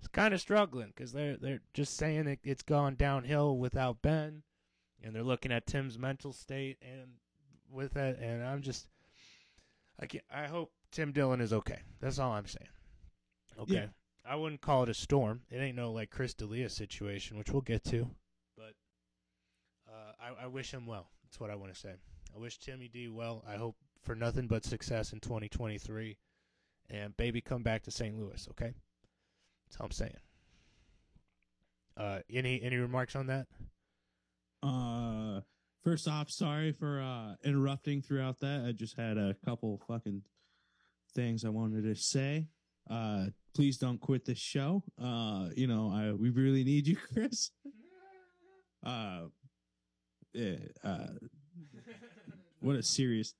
is kind of struggling because they're they're just saying it, it's gone downhill without Ben, and they're looking at Tim's mental state and with that. and I'm just, I can I hope Tim Dillon is okay. That's all I'm saying. Okay. Yeah. I wouldn't call it a storm. It ain't no like Chris D'Elia situation, which we'll get to. But uh, I, I wish him well. That's what I want to say. I wish Timmy D well. I hope for nothing but success in 2023. And baby, come back to St. Louis, okay? That's all I'm saying. Uh, any any remarks on that? Uh, first off, sorry for uh interrupting throughout that. I just had a couple fucking things I wanted to say. Uh, please don't quit this show. Uh, you know, I we really need you, Chris. Uh, yeah, uh, what a serious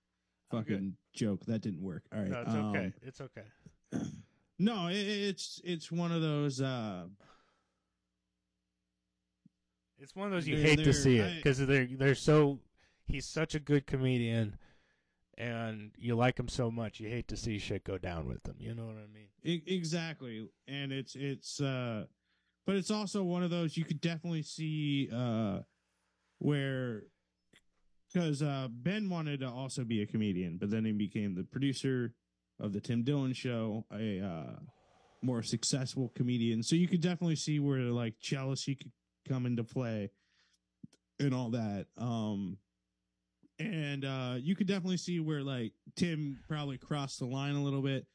fucking joke. That didn't work. All right. No, it's okay. um, It's okay. no, it, it's it's one of those. Uh, It's one of those you hate to see it because they're they're so he's such a good comedian, and you like them so much. You hate to see shit go down with them You know what I mean? Exactly and it's it's uh but it's also one of those you could definitely see uh where because uh ben wanted to also be a comedian but then he became the producer of the tim dillon show a uh more successful comedian so you could definitely see where like jealousy could come into play and all that um and uh you could definitely see where like tim probably crossed the line a little bit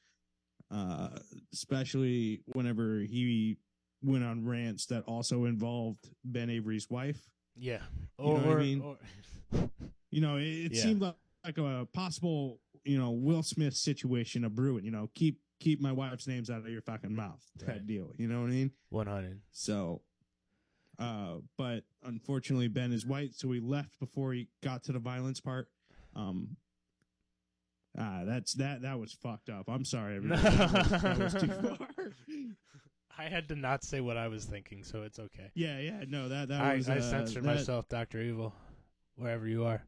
uh, especially whenever he went on rants that also involved Ben Avery's wife. Yeah. You Or, know what I mean? or- You know, it, it Yeah. seemed like, like a possible, you know, Will Smith situation of brewing. You know, keep keep my wife's names out of your fucking mouth Right. deal. You know what I mean? one hundred. So, uh, but unfortunately, Ben is white, so he left before he got to the violence part. Um, ah, that's that. That was fucked up. I'm sorry, everybody. that, was, that was too far. I had to not say what I was thinking, so it's okay. Yeah, yeah, no, that that I, was. I uh, censored that- myself, Doctor Evil, wherever you are,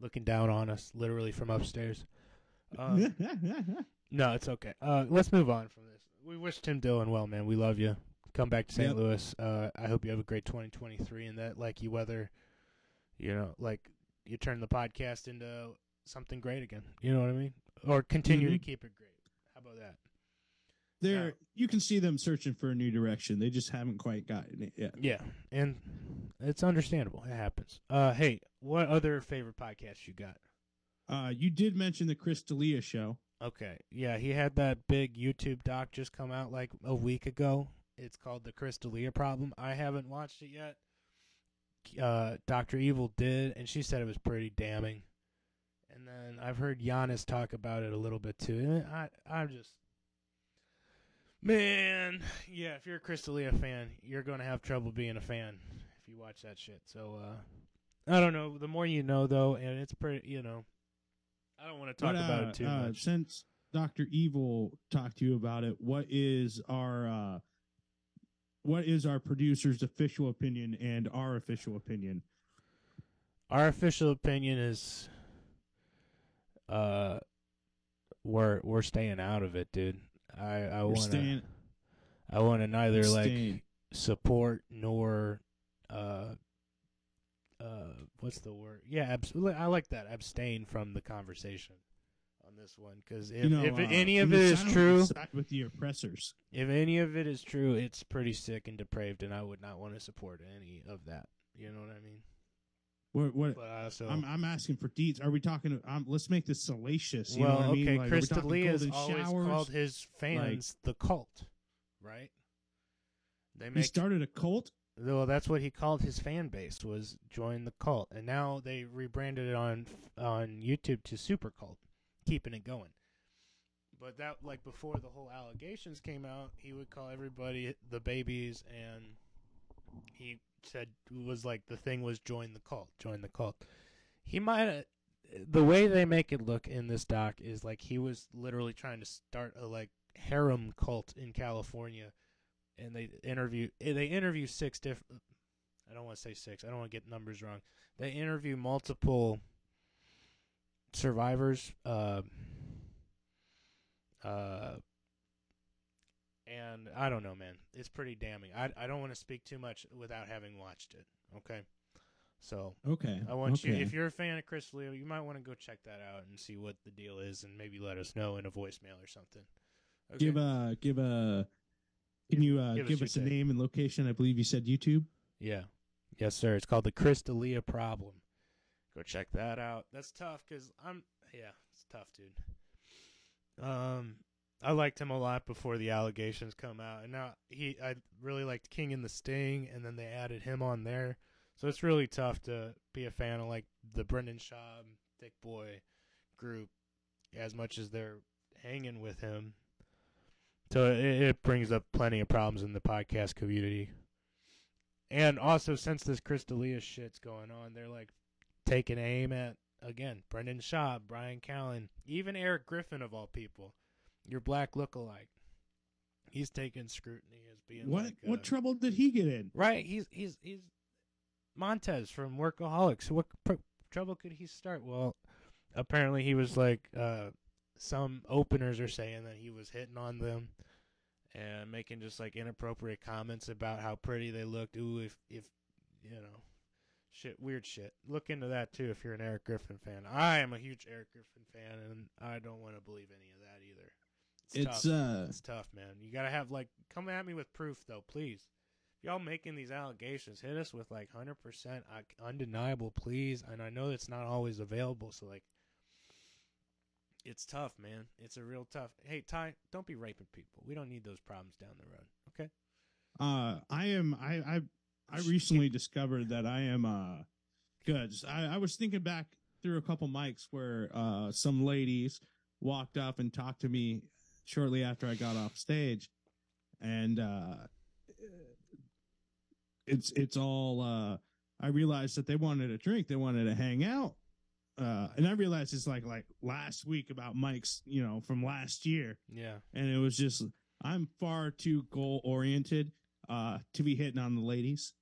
looking down on us, literally from upstairs. Um, no, it's okay. Uh, let's move on from this. We wish Tim Dillon well, man. We love you. Come back to St. Yep. Louis. Uh, I hope you have a great 2023 and that, like, you weather, you know, like, you turn the podcast into something great again. You know what I mean? Or continue to Mhm. keep it great. How about that? They're you can see them searching for a new direction. They just haven't quite gotten it yet. Yeah, and it's understandable. It happens. Uh, hey, what other favorite podcasts you got? Uh, you did mention the Chris D'Elia show. Okay, yeah, he had that big YouTube doc just come out like a week ago. It's called the Chris D'Elia Problem. I haven't watched it yet. Uh, Doctor Evil did, and she said it was pretty damning. And then I've heard Giannis talk about it a little bit too. And I, I'm just, man, yeah. If you're a Chris D'Elia fan, you're gonna have trouble being a fan if you watch that shit. So, uh, I don't know. The more you know, though, and it's pretty, you know. I don't want to talk But, about uh, it too uh, much. Since Doctor Evil talked to you about it, what is our uh, what is our producer's official opinion and our official opinion? Our official opinion is, uh, we're we're staying out of it, dude. I I want to I want to neither like staying- support nor uh uh what's the word? Yeah, absolutely. I like that. Abstain from the conversation on this one because if you know, if uh, any of it is true, with the oppressors. if any of it is true, it's pretty sick and depraved, and I would not want to support any of that. You know what I mean? What what also I'm I'm asking for deeds. Are we talking? Um, let's make this salacious. You well, know what I mean? okay. Like, Chris D'Elia has always showers? called his fans the cult, right? They He started a cult. well. That's what he called his fan base was join the cult, and now they rebranded it on on YouTube to Super Cult, keeping it going. But that like before the whole allegations came out, he would call everybody the babies, and he said was like the thing was join the cult, join the cult. He might the way they make it look in this doc is like he was literally trying to start a like harem cult in California, and they interview eh, they interview six different. I don't want to say six. I don't want to get numbers wrong. They interview multiple survivors. Uh, uh, and I don't know, man. It's pretty damning. I I don't want to speak too much without having watched it. Okay, so Okay. I want okay. you, if you're a fan of Chris D'Elia, you might want to go check that out and see what the deal is, and maybe let us know in a voicemail or something. Okay. give a give a. Can you uh, Give give, us us, a name and location? I believe you said YouTube. yeah, yes, sir. It's called the Chris D'Elia Problem. Go check that out. That's tough because I'm yeah, it's tough, dude. Um, I liked him a lot before the allegations come out, and now he I really liked King and the Sting, and then they added him on there. So it's really tough to be a fan of like the Brendan Schaub, Thick Boy group as much as they're hanging with him. So it, it brings up plenty of problems in the podcast community. And also, since this Chris D'Elia shit's going on, they're like taking aim at again Brendan Schaub, Bryan Callen, even Erik Griffin of all people, your black lookalike. He's taking scrutiny as being What like what uh, trouble did he get in? Right, he's he's he's Montez from Workaholics. What pr- trouble could he start? Well, apparently he was like uh, some openers are saying that he was hitting on them and making just like inappropriate comments about how pretty they looked. Ooh, if if you know, shit, weird shit. Look into that too if you're an Erik Griffin fan. I am a huge Erik Griffin fan, and I don't want to believe any of that either. It's tough. uh It's tough, man. You gotta have like come at me with proof though, please. If y'all making these allegations, hit us with like hundred percent undeniable, please. And I know it's not always available, so like, it's tough, man. It's a real tough. Hey, Ty, don't be raping people. We don't need those problems down the road. Okay. uh I am I I I recently discovered that I am uh good. I, I was thinking back through a couple mics where uh some ladies walked up and talked to me shortly after I got off stage and uh it's it's all uh I realized that they wanted a drink, they wanted to hang out. Uh and I realized it's like like last week about mics, you know, from last year Yeah. and it was just I'm far too goal oriented uh to be hitting on the ladies.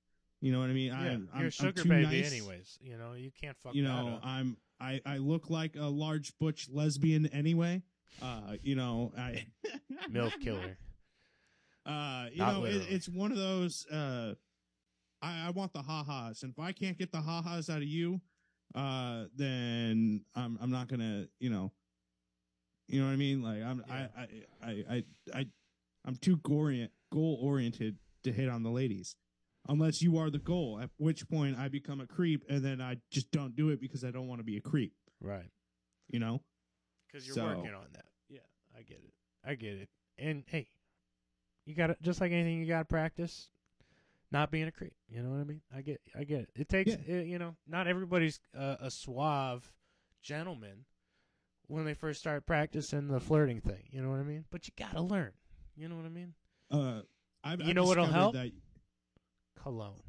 You know what I mean? Yeah. I'm, You're I'm, a sugar I'm baby, nice. anyways. You know, you can't fuck You know. I'm I I look like a large butch lesbian anyway. Uh, you know, I Milf killer. Uh, you Not know, it, it's one of those. Uh, I, I want the ha-has, and if I can't get the ha-has out of you, uh, then I'm I'm not gonna, you know, you know what I mean. Like I'm Yeah. I, I I I I I'm too orient goal oriented to hit on the ladies, unless you are the goal. At which point I become a creep, and then I just don't do it because I don't want to be a creep. Right. You know. Because you're So- working on that. Yeah, I get it. I get it. And hey, you got to just like anything, you got to practice not being a creep. You know what I mean? I get, I get it. It takes, Yeah. uh, you know, not everybody's uh, a suave gentleman when they first start practicing the flirting thing. You know what I mean? But you got to learn. You know what I mean? Uh, I've, You I've know what'll help? That Cologne.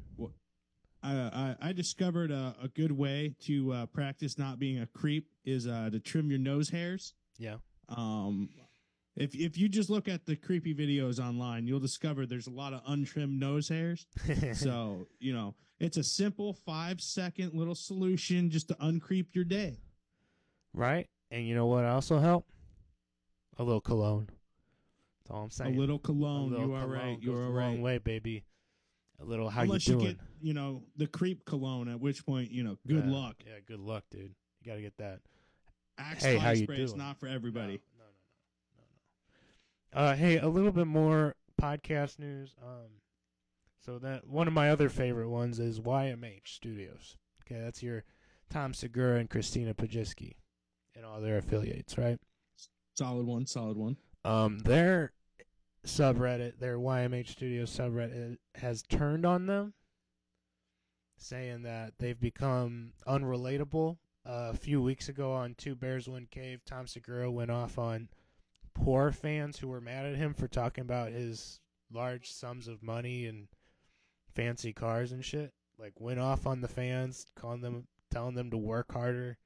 I, I I discovered a, a good way to uh, practice not being a creep is uh, to trim your nose hairs. Yeah. Um, if if you just look at the creepy videos online, you'll discover there's a lot of untrimmed nose hairs. so you know it's a simple five second little solution just to uncreep your day. right? And you know what also help? A little cologne. That's all I'm saying. a little A cologne. little You are cologne right. You're a right. long way, baby. A little how Unless you you, doing? get you know the creep cologne, at which point you know good Yeah, luck. Yeah, good luck, dude. You got to get that. Axe Hey, how you spray is doing? not for everybody. No, no, no, no, no. Uh, hey, a little bit more podcast news. Um, so that one of my other favorite ones is YMH Studios. Okay, that's your Tom Segura and Christina Pazsitzky and all their affiliates, right? Solid one. Solid one. Um, their subreddit, their YMH Studios subreddit, has turned on them, saying that they've become unrelatable. Uh, a few weeks ago on Two Bears One Cave, Tom Segura went off on poor fans who were mad at him for talking about his large sums of money and fancy cars and shit. Like went off on the fans, calling them, telling them to work harder,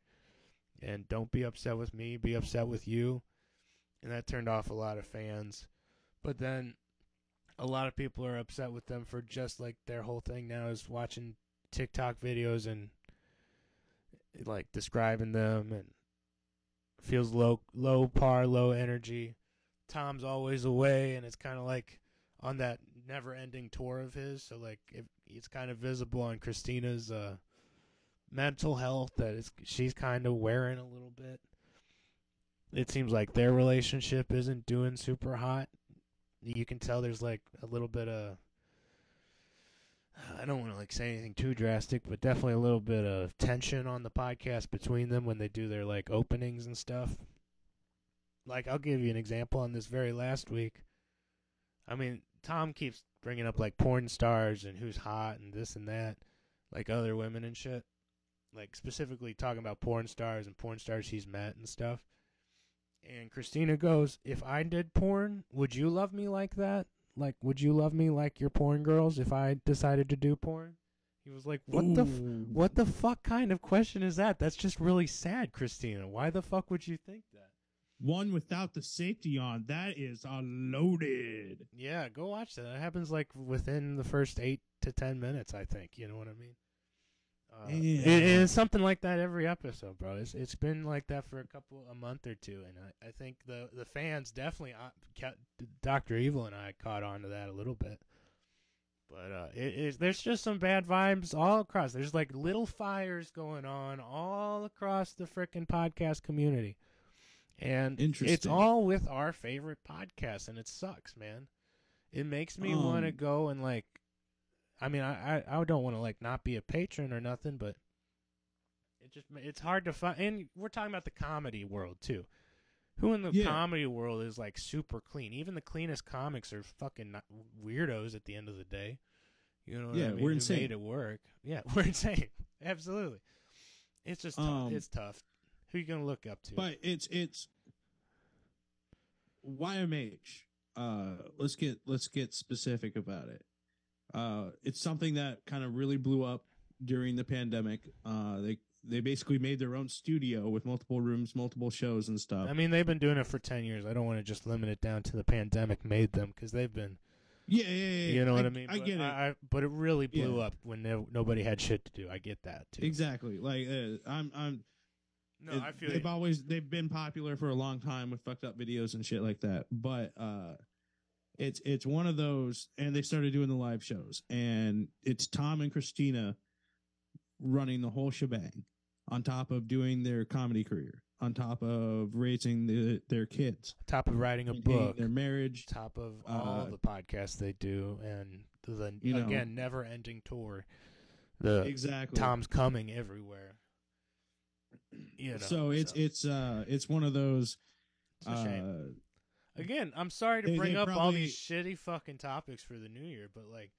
and don't be upset with me, be upset with you and that turned off a lot of fans. But then a lot of people are upset with them for just like their whole thing now is watching TikTok videos and like describing them and feels low low par, low energy. Tom's always away and it's kind of like on that never-ending tour of his, so like if it's kind of visible on Christina's uh mental health that she's kind of wearing a little bit it seems like their relationship isn't doing super hot. You can tell there's like a little bit of I don't want to like say anything too drastic, but definitely a little bit of tension on the podcast between them when they do their like openings and stuff. Like I'll give you an example on this very last week. I mean, Tom keeps bringing up like porn stars and who's hot and this and that, like other women and shit. Like specifically talking about porn stars and porn stars he's met and stuff. And Christina goes, If I did porn, would you love me like that? Like, would you love me like your porn girls if I decided to do porn? He was like, What the f- what the fuck kind of question is that? That's just really sad, Christina. Why the fuck would you think that? One without the safety on. That is unloaded. Yeah, go watch that. It happens like within the first eight to ten minutes, I think. You know what I mean? Uh, Yeah. it- it's something like that every episode, bro. It's it's been like that for a couple a month or two, and I, I think the the fans definitely uh, Doctor Evil and I caught on to that a little bit. But uh, it is there's just some bad vibes all across. There's like little fires going on all across the frickin' podcast community, and it's all with our favorite podcast, and it sucks, man. It makes me want to Um, go and like, I mean, I I, I don't want to like not be a patron or nothing, but it just it's hard to find. And we're talking about the comedy world too. Who in the Yeah. comedy world is like super clean? Even the cleanest comics are fucking weirdos at the end of the day. You know what Yeah, I mean? we're Who insane. Made it work. Yeah, we're insane. Absolutely. It's just tough. Um, it's tough. Who you gonna look up to? But it's it's YMH. Uh, let's get let's get specific about it. Uh, it's something that kind of really blew up during the pandemic. Uh, they they basically made their own studio with multiple rooms, multiple shows and stuff. I mean, they've been doing it for ten years. I don't want to just limit it down to the pandemic made them because they've been. yeah, yeah, yeah. You know what I, I mean? I But get it. I, but it really blew Yeah. up when no, nobody had shit to do. I get that too. exactly. Like uh, I'm I'm No, it- I feel they've you. always they've been popular for a long time with fucked up videos and shit like that. But uh it's it's one of those and they started doing the live shows and it's Tom and Christina running the whole shebang. on top of doing their comedy career, on top of raising the, their kids, top of writing a book, their marriage. top of all Uh, the podcasts they do, and the You know. again never ending tour. The Exactly. Tom's coming everywhere. You know, so it's it's uh it's one of those it's uh Again, I'm sorry to They- bring they up all probably- these shitty fucking topics for the new year, but like,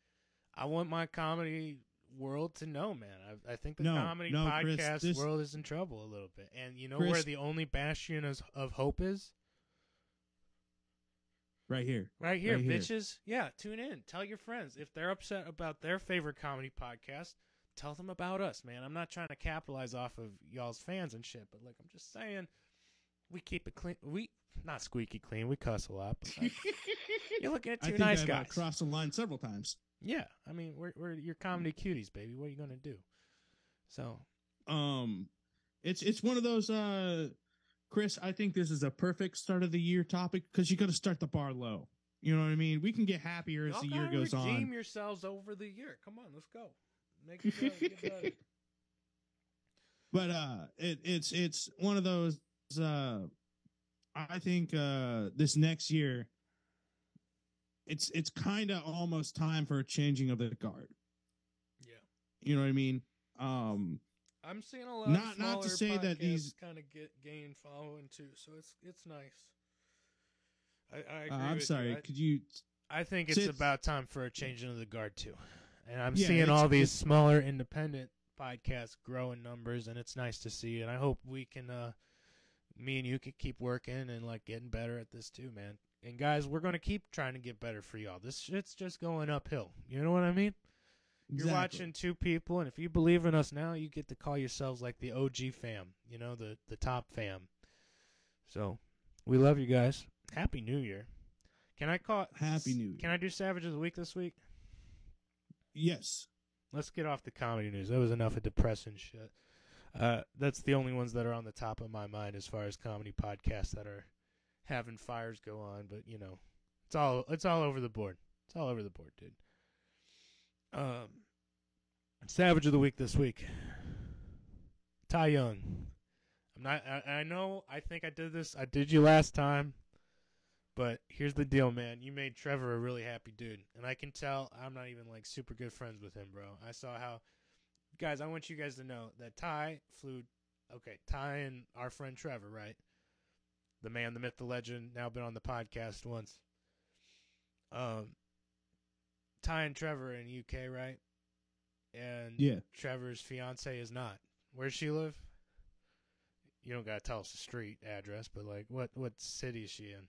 I want my comedy world to know, man. I, I think the No, comedy no, Chris, podcast this- world is in trouble a little bit. And you know Chris- where the only bastion is, of hope is? right here. Right here, Right here. bitches. Yeah, tune in. Tell your friends if they're upset about their favorite comedy podcast. Tell them about us, man. I'm not trying to capitalize off of y'all's fans and shit, but like I'm just saying, we keep it clean. We not squeaky clean. We cuss a lot. But like, you're looking at I think nice I've uh, crossed the line several times. Yeah, I mean we're we're your comedy cuties, baby. What are you gonna do? So Um it's it's one of those uh Chris, I think this is a perfect start of the year topic because you got to start the bar low. You know what I mean? We can get happier as y'all the year goes redeem on. yourselves over the year. Come on, let's go. Make it better, get better. But uh it it's it's one of those uh I think uh this next year it's it's kind of almost time for a changing of the guard. Yeah. You know what I mean? Um I'm seeing a lot Not- of not to say that these- kind of get gain following too, so it's it's nice. I, I uh, agree I'm with sorry. You. I, Could you I think it's about time for a changing of the guard too, and I'm Yeah, seeing all these smaller independent podcasts grow in numbers, and it's nice to see. And I hope we can, uh, me and you could keep working and like getting better at this too, man. And guys, we're gonna keep trying to get better for y'all. This shit's just going uphill. You know what I mean? Exactly. You're watching two people, and if you believe in us now, you get to call yourselves like the OG fam, you know, the the top fam. So, we love you guys. Happy New Year. Can I call? Happy New Year. Can I do Savage of the Week this week? Yes. Let's get off the comedy news. That was enough of depressing shit. Uh, that's the only ones that are on the top of my mind as far as comedy podcasts that are having fires go on. But you know, it's all it's all over the board. It's all over the board, dude. Um, Savage of the week this week. Ty Young. I'm not. I, I know. I think I did this. I did you last time. But here's the deal, man. You made Trevor a really happy dude, and I can tell I'm not even like super good friends with him, bro. I saw how, guys. I want you guys to know that Ty flew. Okay, Ty and our friend Trevor, right? The man, the myth, the legend. Now been on the podcast once. Um, Ty and Trevor in UK, right? And Yeah. Trevor's fiance is not. Where's she live? You don't gotta tell us the street address, but like, what what city is she in?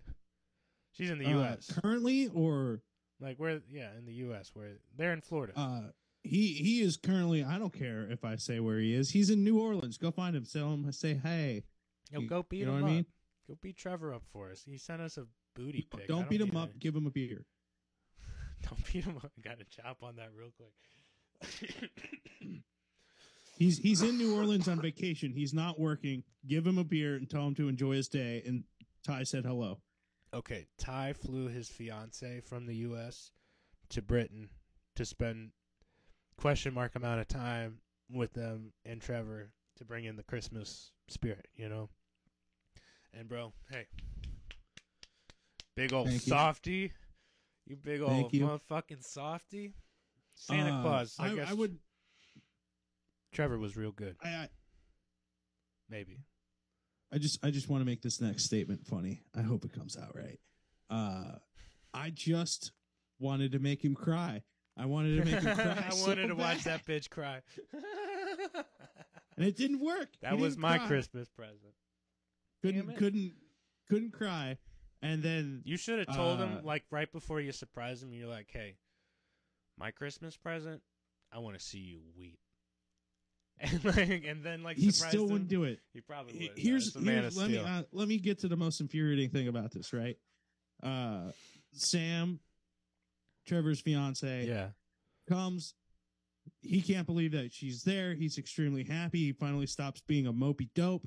She's in the Uh, U.S. currently, or Like where? Yeah, in the U.S. Where they're in Florida. uh, he he is currently. I don't care if I say where he is. He's in New Orleans. Go find him. Tell him. Say hey. Yo, you- go beat you know him up. I mean? Go beat Trevor up for us. He sent us a booty pic. I Don't beat him up. it. Give him a beer. Don't beat him up. Got to chop on that real quick. He's he's in New Orleans on vacation. He's not working. Give him a beer and tell him to enjoy his day. And Ty said hello. okay, Ty flew his fiance from the U.S. to Britain to spend question mark amount of time with them and Trevor to bring in the Christmas spirit. You know. And bro, hey, big old Thank softy, you big old Thank you. motherfucking softy. Santa Uh, Claus. I, I, guess I would. Trevor was real good. I, I Maybe. I just I just want to make this next statement funny. I hope it comes out right. Uh, I just wanted to make him cry. I wanted to make him cry. I so wanted to watch bad. that bitch cry. and it didn't work. that He was my cry. Christmas present. Couldn't couldn't couldn't cry. And then You should have told him Uh, like right before you surprise him. You're like, "Hey, my Christmas present. I want to see you weep." And like, and then like he still him. wouldn't do it. He probably would. Here's, man here's let me uh, let me get to the most infuriating thing about this. Right, uh, Sam, Trevor's fiance, yeah. comes. He can't believe that she's there. He's extremely happy. He finally stops being a mopey dope.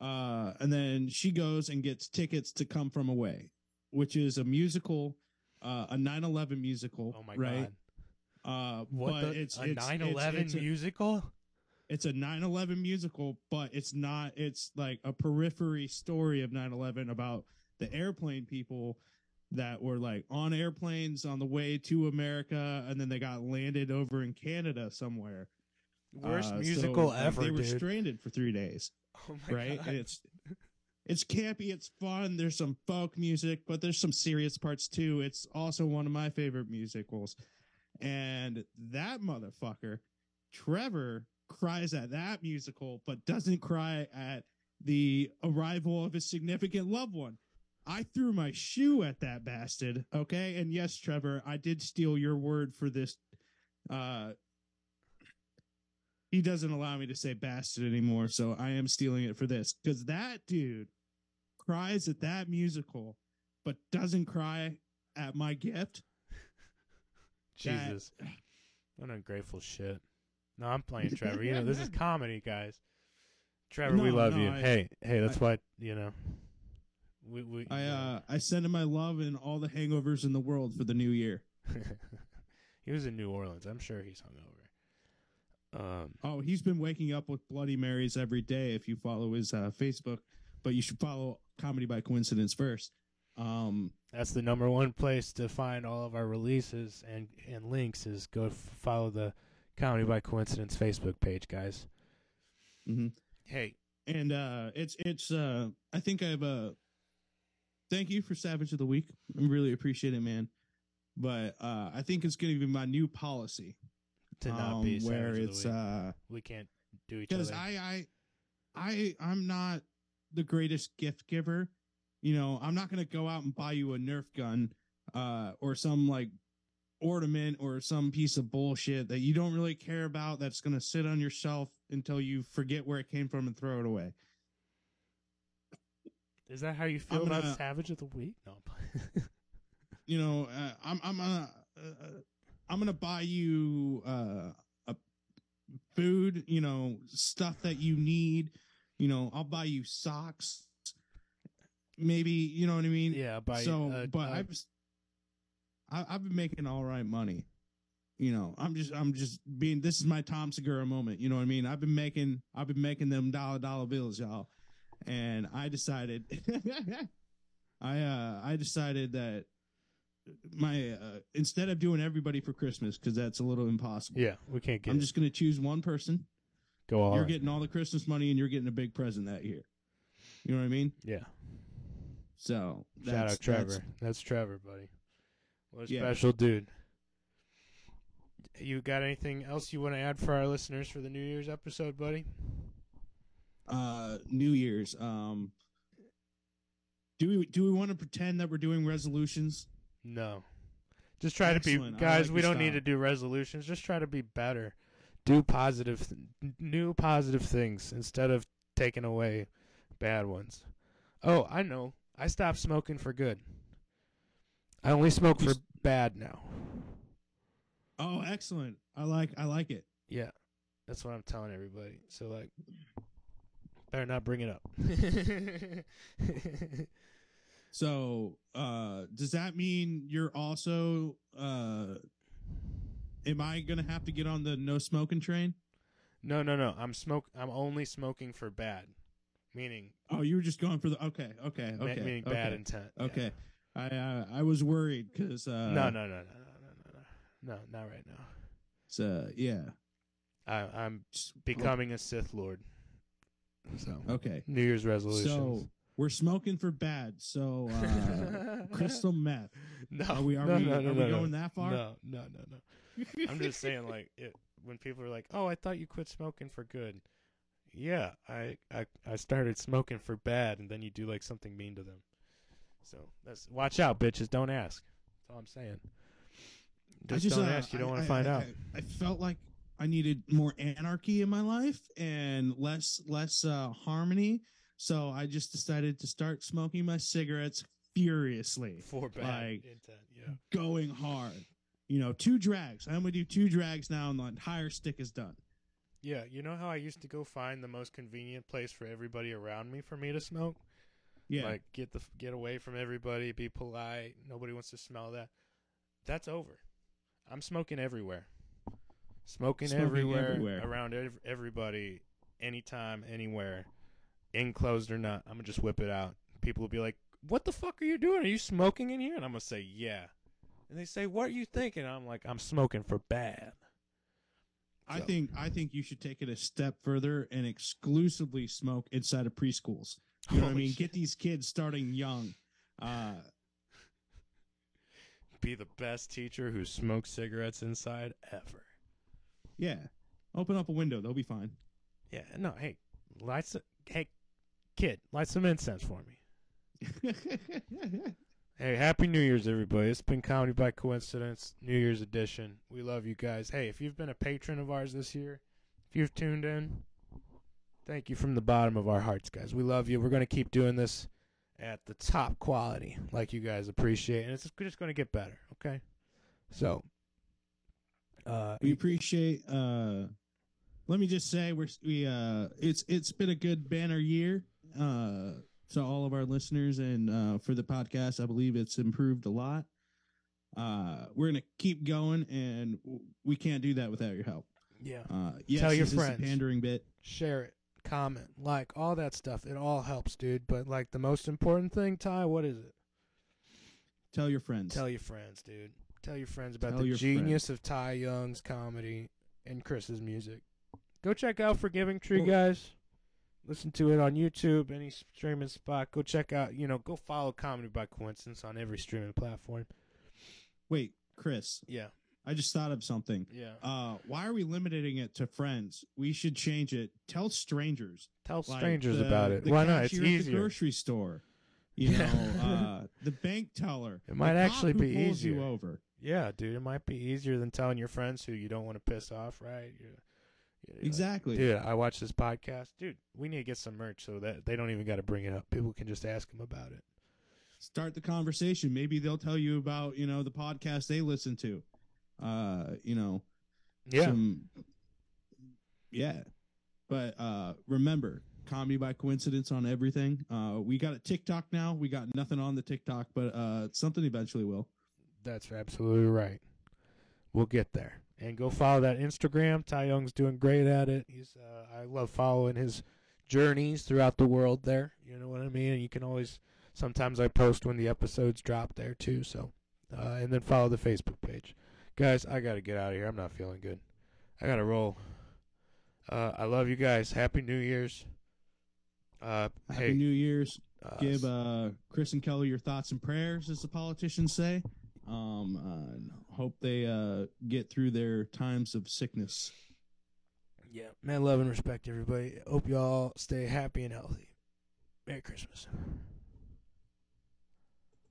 Uh, and then she goes and gets tickets to Come From Away, which is a musical, uh, a 9/11 musical. Oh my right? god. Uh, What the? it's a it's, 9/11 it's, it's a- musical? it's a 9/11 musical, but it's not. It's like a periphery story of 9/11 about the airplane people that were like on airplanes on the way to America, and then they got landed over in Canada somewhere. Worst Uh, so, musical like, ever, They were dude. stranded for three days, oh my right? God. It's it's campy, it's fun. There's some folk music, but there's some serious parts too. It's also one of my favorite musicals. And that motherfucker, Trevor, cries at that musical, but doesn't cry at the arrival of his significant loved one. I threw my shoe at that bastard. Okay. And yes, Trevor, I did steal your word for this. Uh, he doesn't allow me to say bastard anymore. So I am stealing it for this because that dude cries at that musical, but doesn't cry at my gift. that- Jesus. What ungrateful shit. No, I'm playing Trevor. You know, this is comedy, guys. Trevor, we love no, you. I- hey, hey, that's I- why, you know. We we I uh I send him my love and all the hangovers in the world for the new year. he was in New Orleans. I'm sure he's hungover. Um, Oh, he's been waking up with Bloody Marys every day. If you follow his uh, Facebook, but you should follow Comedy by Coincidence first. Um, that's the number one place to find all of our releases and and links. Is go f- follow the Comedy by Coincidence Facebook page, guys. mhm. Hey, and uh, it's it's uh, I think I've uh, thank you for Savage of the Week. I really appreciate it, man. But uh, I think it's going to be my new policy. to not um, be where it's uh we can't do each because other. I, I I I'm not the greatest gift giver. You know, I'm not gonna go out and buy you a Nerf gun, uh, or some like ornament or some piece of bullshit that you don't really care about that's gonna sit on your shelf until you forget where it came from and throw it away. Is that how you feel I'm about gonna- Savage of the Week? No. You know, uh, I'm I'm gonna uh, I'm gonna buy you uh, a food. You know, stuff that you need. You know, I'll buy you socks. Maybe you know what I mean. yeah, by so, uh, but I've s- I, I've been making all right money. You know, I'm just I'm just being. This is my Tom Segura moment. You know what I mean? I've been making I've been making them dollar dollar bills, y'all. And I decided, I uh I decided that my uh, instead of doing everybody for Christmas because that's a little impossible. yeah, we can't get I'm it. just gonna choose one person. go all you're getting all the Christmas money, and you're getting a big present that year. You know what I mean? yeah. So Shout out Trevor. that's- That's, Trevor, buddy. What a Yeah. special dude. You got anything else you want to add for our listeners for the New Year's episode, buddy? Uh New Year's. Um do we do we want to pretend that we're doing resolutions? No. Just try to be guys. like we don't need to do resolutions. Just try to be better. Do positive, new positive things instead of taking away bad ones. Oh, I know. I stopped smoking for good. I only smoke for bad now. Oh, excellent. I like I like it. Yeah, that's what I'm telling everybody. So like, better not bring it up. So, uh does that mean you're also uh am I going to have to get on the no smoking train? no, no, no. I'm smoke. I'm only smoking for bad, meaning Oh, you were just going for the Okay, okay, okay. meaning okay, bad intent. yeah. Okay. I uh, I was worried cuz uh no, no, no, no, no, no, no, no, no, not right now. So, yeah. I, I'm Just- becoming a Sith Lord. So Okay. New Year's resolutions. So, we're smoking for bad. So, uh crystal meth. no, Are we are no, we no, are no, we no, going no. that far? No, no, no, no. I'm just saying, like, it, when people are like, "Oh, I thought you quit smoking for good," yeah, I, I, I started smoking for bad, and then you do like something mean to them. So that's watch out, bitches. Don't ask. That's all I'm saying. I Just, don't uh, ask. You don't I- want I- to find I- out. I, I felt like I needed more anarchy in my life and less less uh, harmony. So I just decided to start smoking my cigarettes furiously, for bad like- intent. Yeah. going hard. You know, two drags. I'm gonna do two drags now, and the entire stick is done. Yeah. You know how I used to go find the most convenient place for everybody around me for me to smoke. Yeah, Like get the get away from everybody, be polite. Nobody wants to smell that. That's over. I'm smoking everywhere. Smoking, Smoking everywhere, everywhere. around ev- everybody, anytime, anywhere, enclosed or not. I'm gonna just whip it out. People will be like, "What the fuck are you doing? Are you smoking in here?" And I'm gonna say, "Yeah." And they say, "What are you thinking?" I'm like, "I'm smoking for bad." I think I think you should take it a step further and exclusively smoke inside of preschools. You know what I mean? shit. Get these kids starting young. Uh, Be the best teacher who smokes cigarettes inside ever. Yeah, open up a window; they'll be fine. Yeah, no, hey, light some, hey, kid, light some incense for me. Hey, happy New Year's, everybody. It's been Comedy by Coincidence, New Year's edition. We love you guys. Hey, if you've been a patron of ours this year, if you've tuned in, thank you from the bottom of our hearts, guys. We love you. We're going to keep doing this at the top quality, like you guys appreciate, and it's just going to get better, okay? So, uh, we appreciate. Uh, let me just say, we're we uh, it's it's been a good banner year. Uh, to all of our listeners and uh, for the podcast, I believe it's improved a lot. Uh, we're gonna keep going, and we can't do that without your help. yeah, Uh, yes, Tell your friends. pandering bit. share it, comment, like, all that stuff. It all helps, dude. But, like, the most important thing, Ty, what is it? Tell your friends. Tell your friends, dude. Tell your friends about Tell the genius of Ty Young's comedy and Chris's music. Go check out Forgiving Tree, guys. Listen to it on YouTube, any streaming spot. Go check out, you know, go follow Comedy by Coincidence on every streaming platform. Wait, Chris, Yeah, I just thought of something. yeah. Uh, why are we limiting it to friends? We should change it. Tell strangers. Tell Like strangers the- about it. Why not? It's cashier at the grocery store. You Yeah. know, uh, the bank teller. It might actually be easier. You over. Yeah, dude. It might be easier than telling your friends who you don't want to piss off, right? You- you- like, Exactly. Dude, I watch this podcast. Dude, we need to get some merch so that they don't even got to bring it up. People can just ask them about it. Start the conversation. Maybe they'll tell you about you know the podcast they listen to. Uh, you know, Yeah. some yeah but uh remember comedy by coincidence on everything uh we got a tiktok now we got nothing on the tiktok but uh something eventually will That's absolutely right. We'll get there. And go follow that Instagram. Ty Young's doing great at it. He's uh, I love following his journeys throughout the world there. You know what I mean? And you can always sometimes I post when the episodes drop there too, so uh, and then follow the Facebook page. Guys, I got to get out of here. I'm not feeling good. I got to roll. Uh, I love you guys. Happy New Year's. Uh, happy hey, new year's uh, give uh chris and kelly your thoughts and prayers as the politicians say um uh, hope they uh get through their times of sickness Yeah, man, love and respect, everybody. Hope y'all stay happy and healthy. Merry Christmas.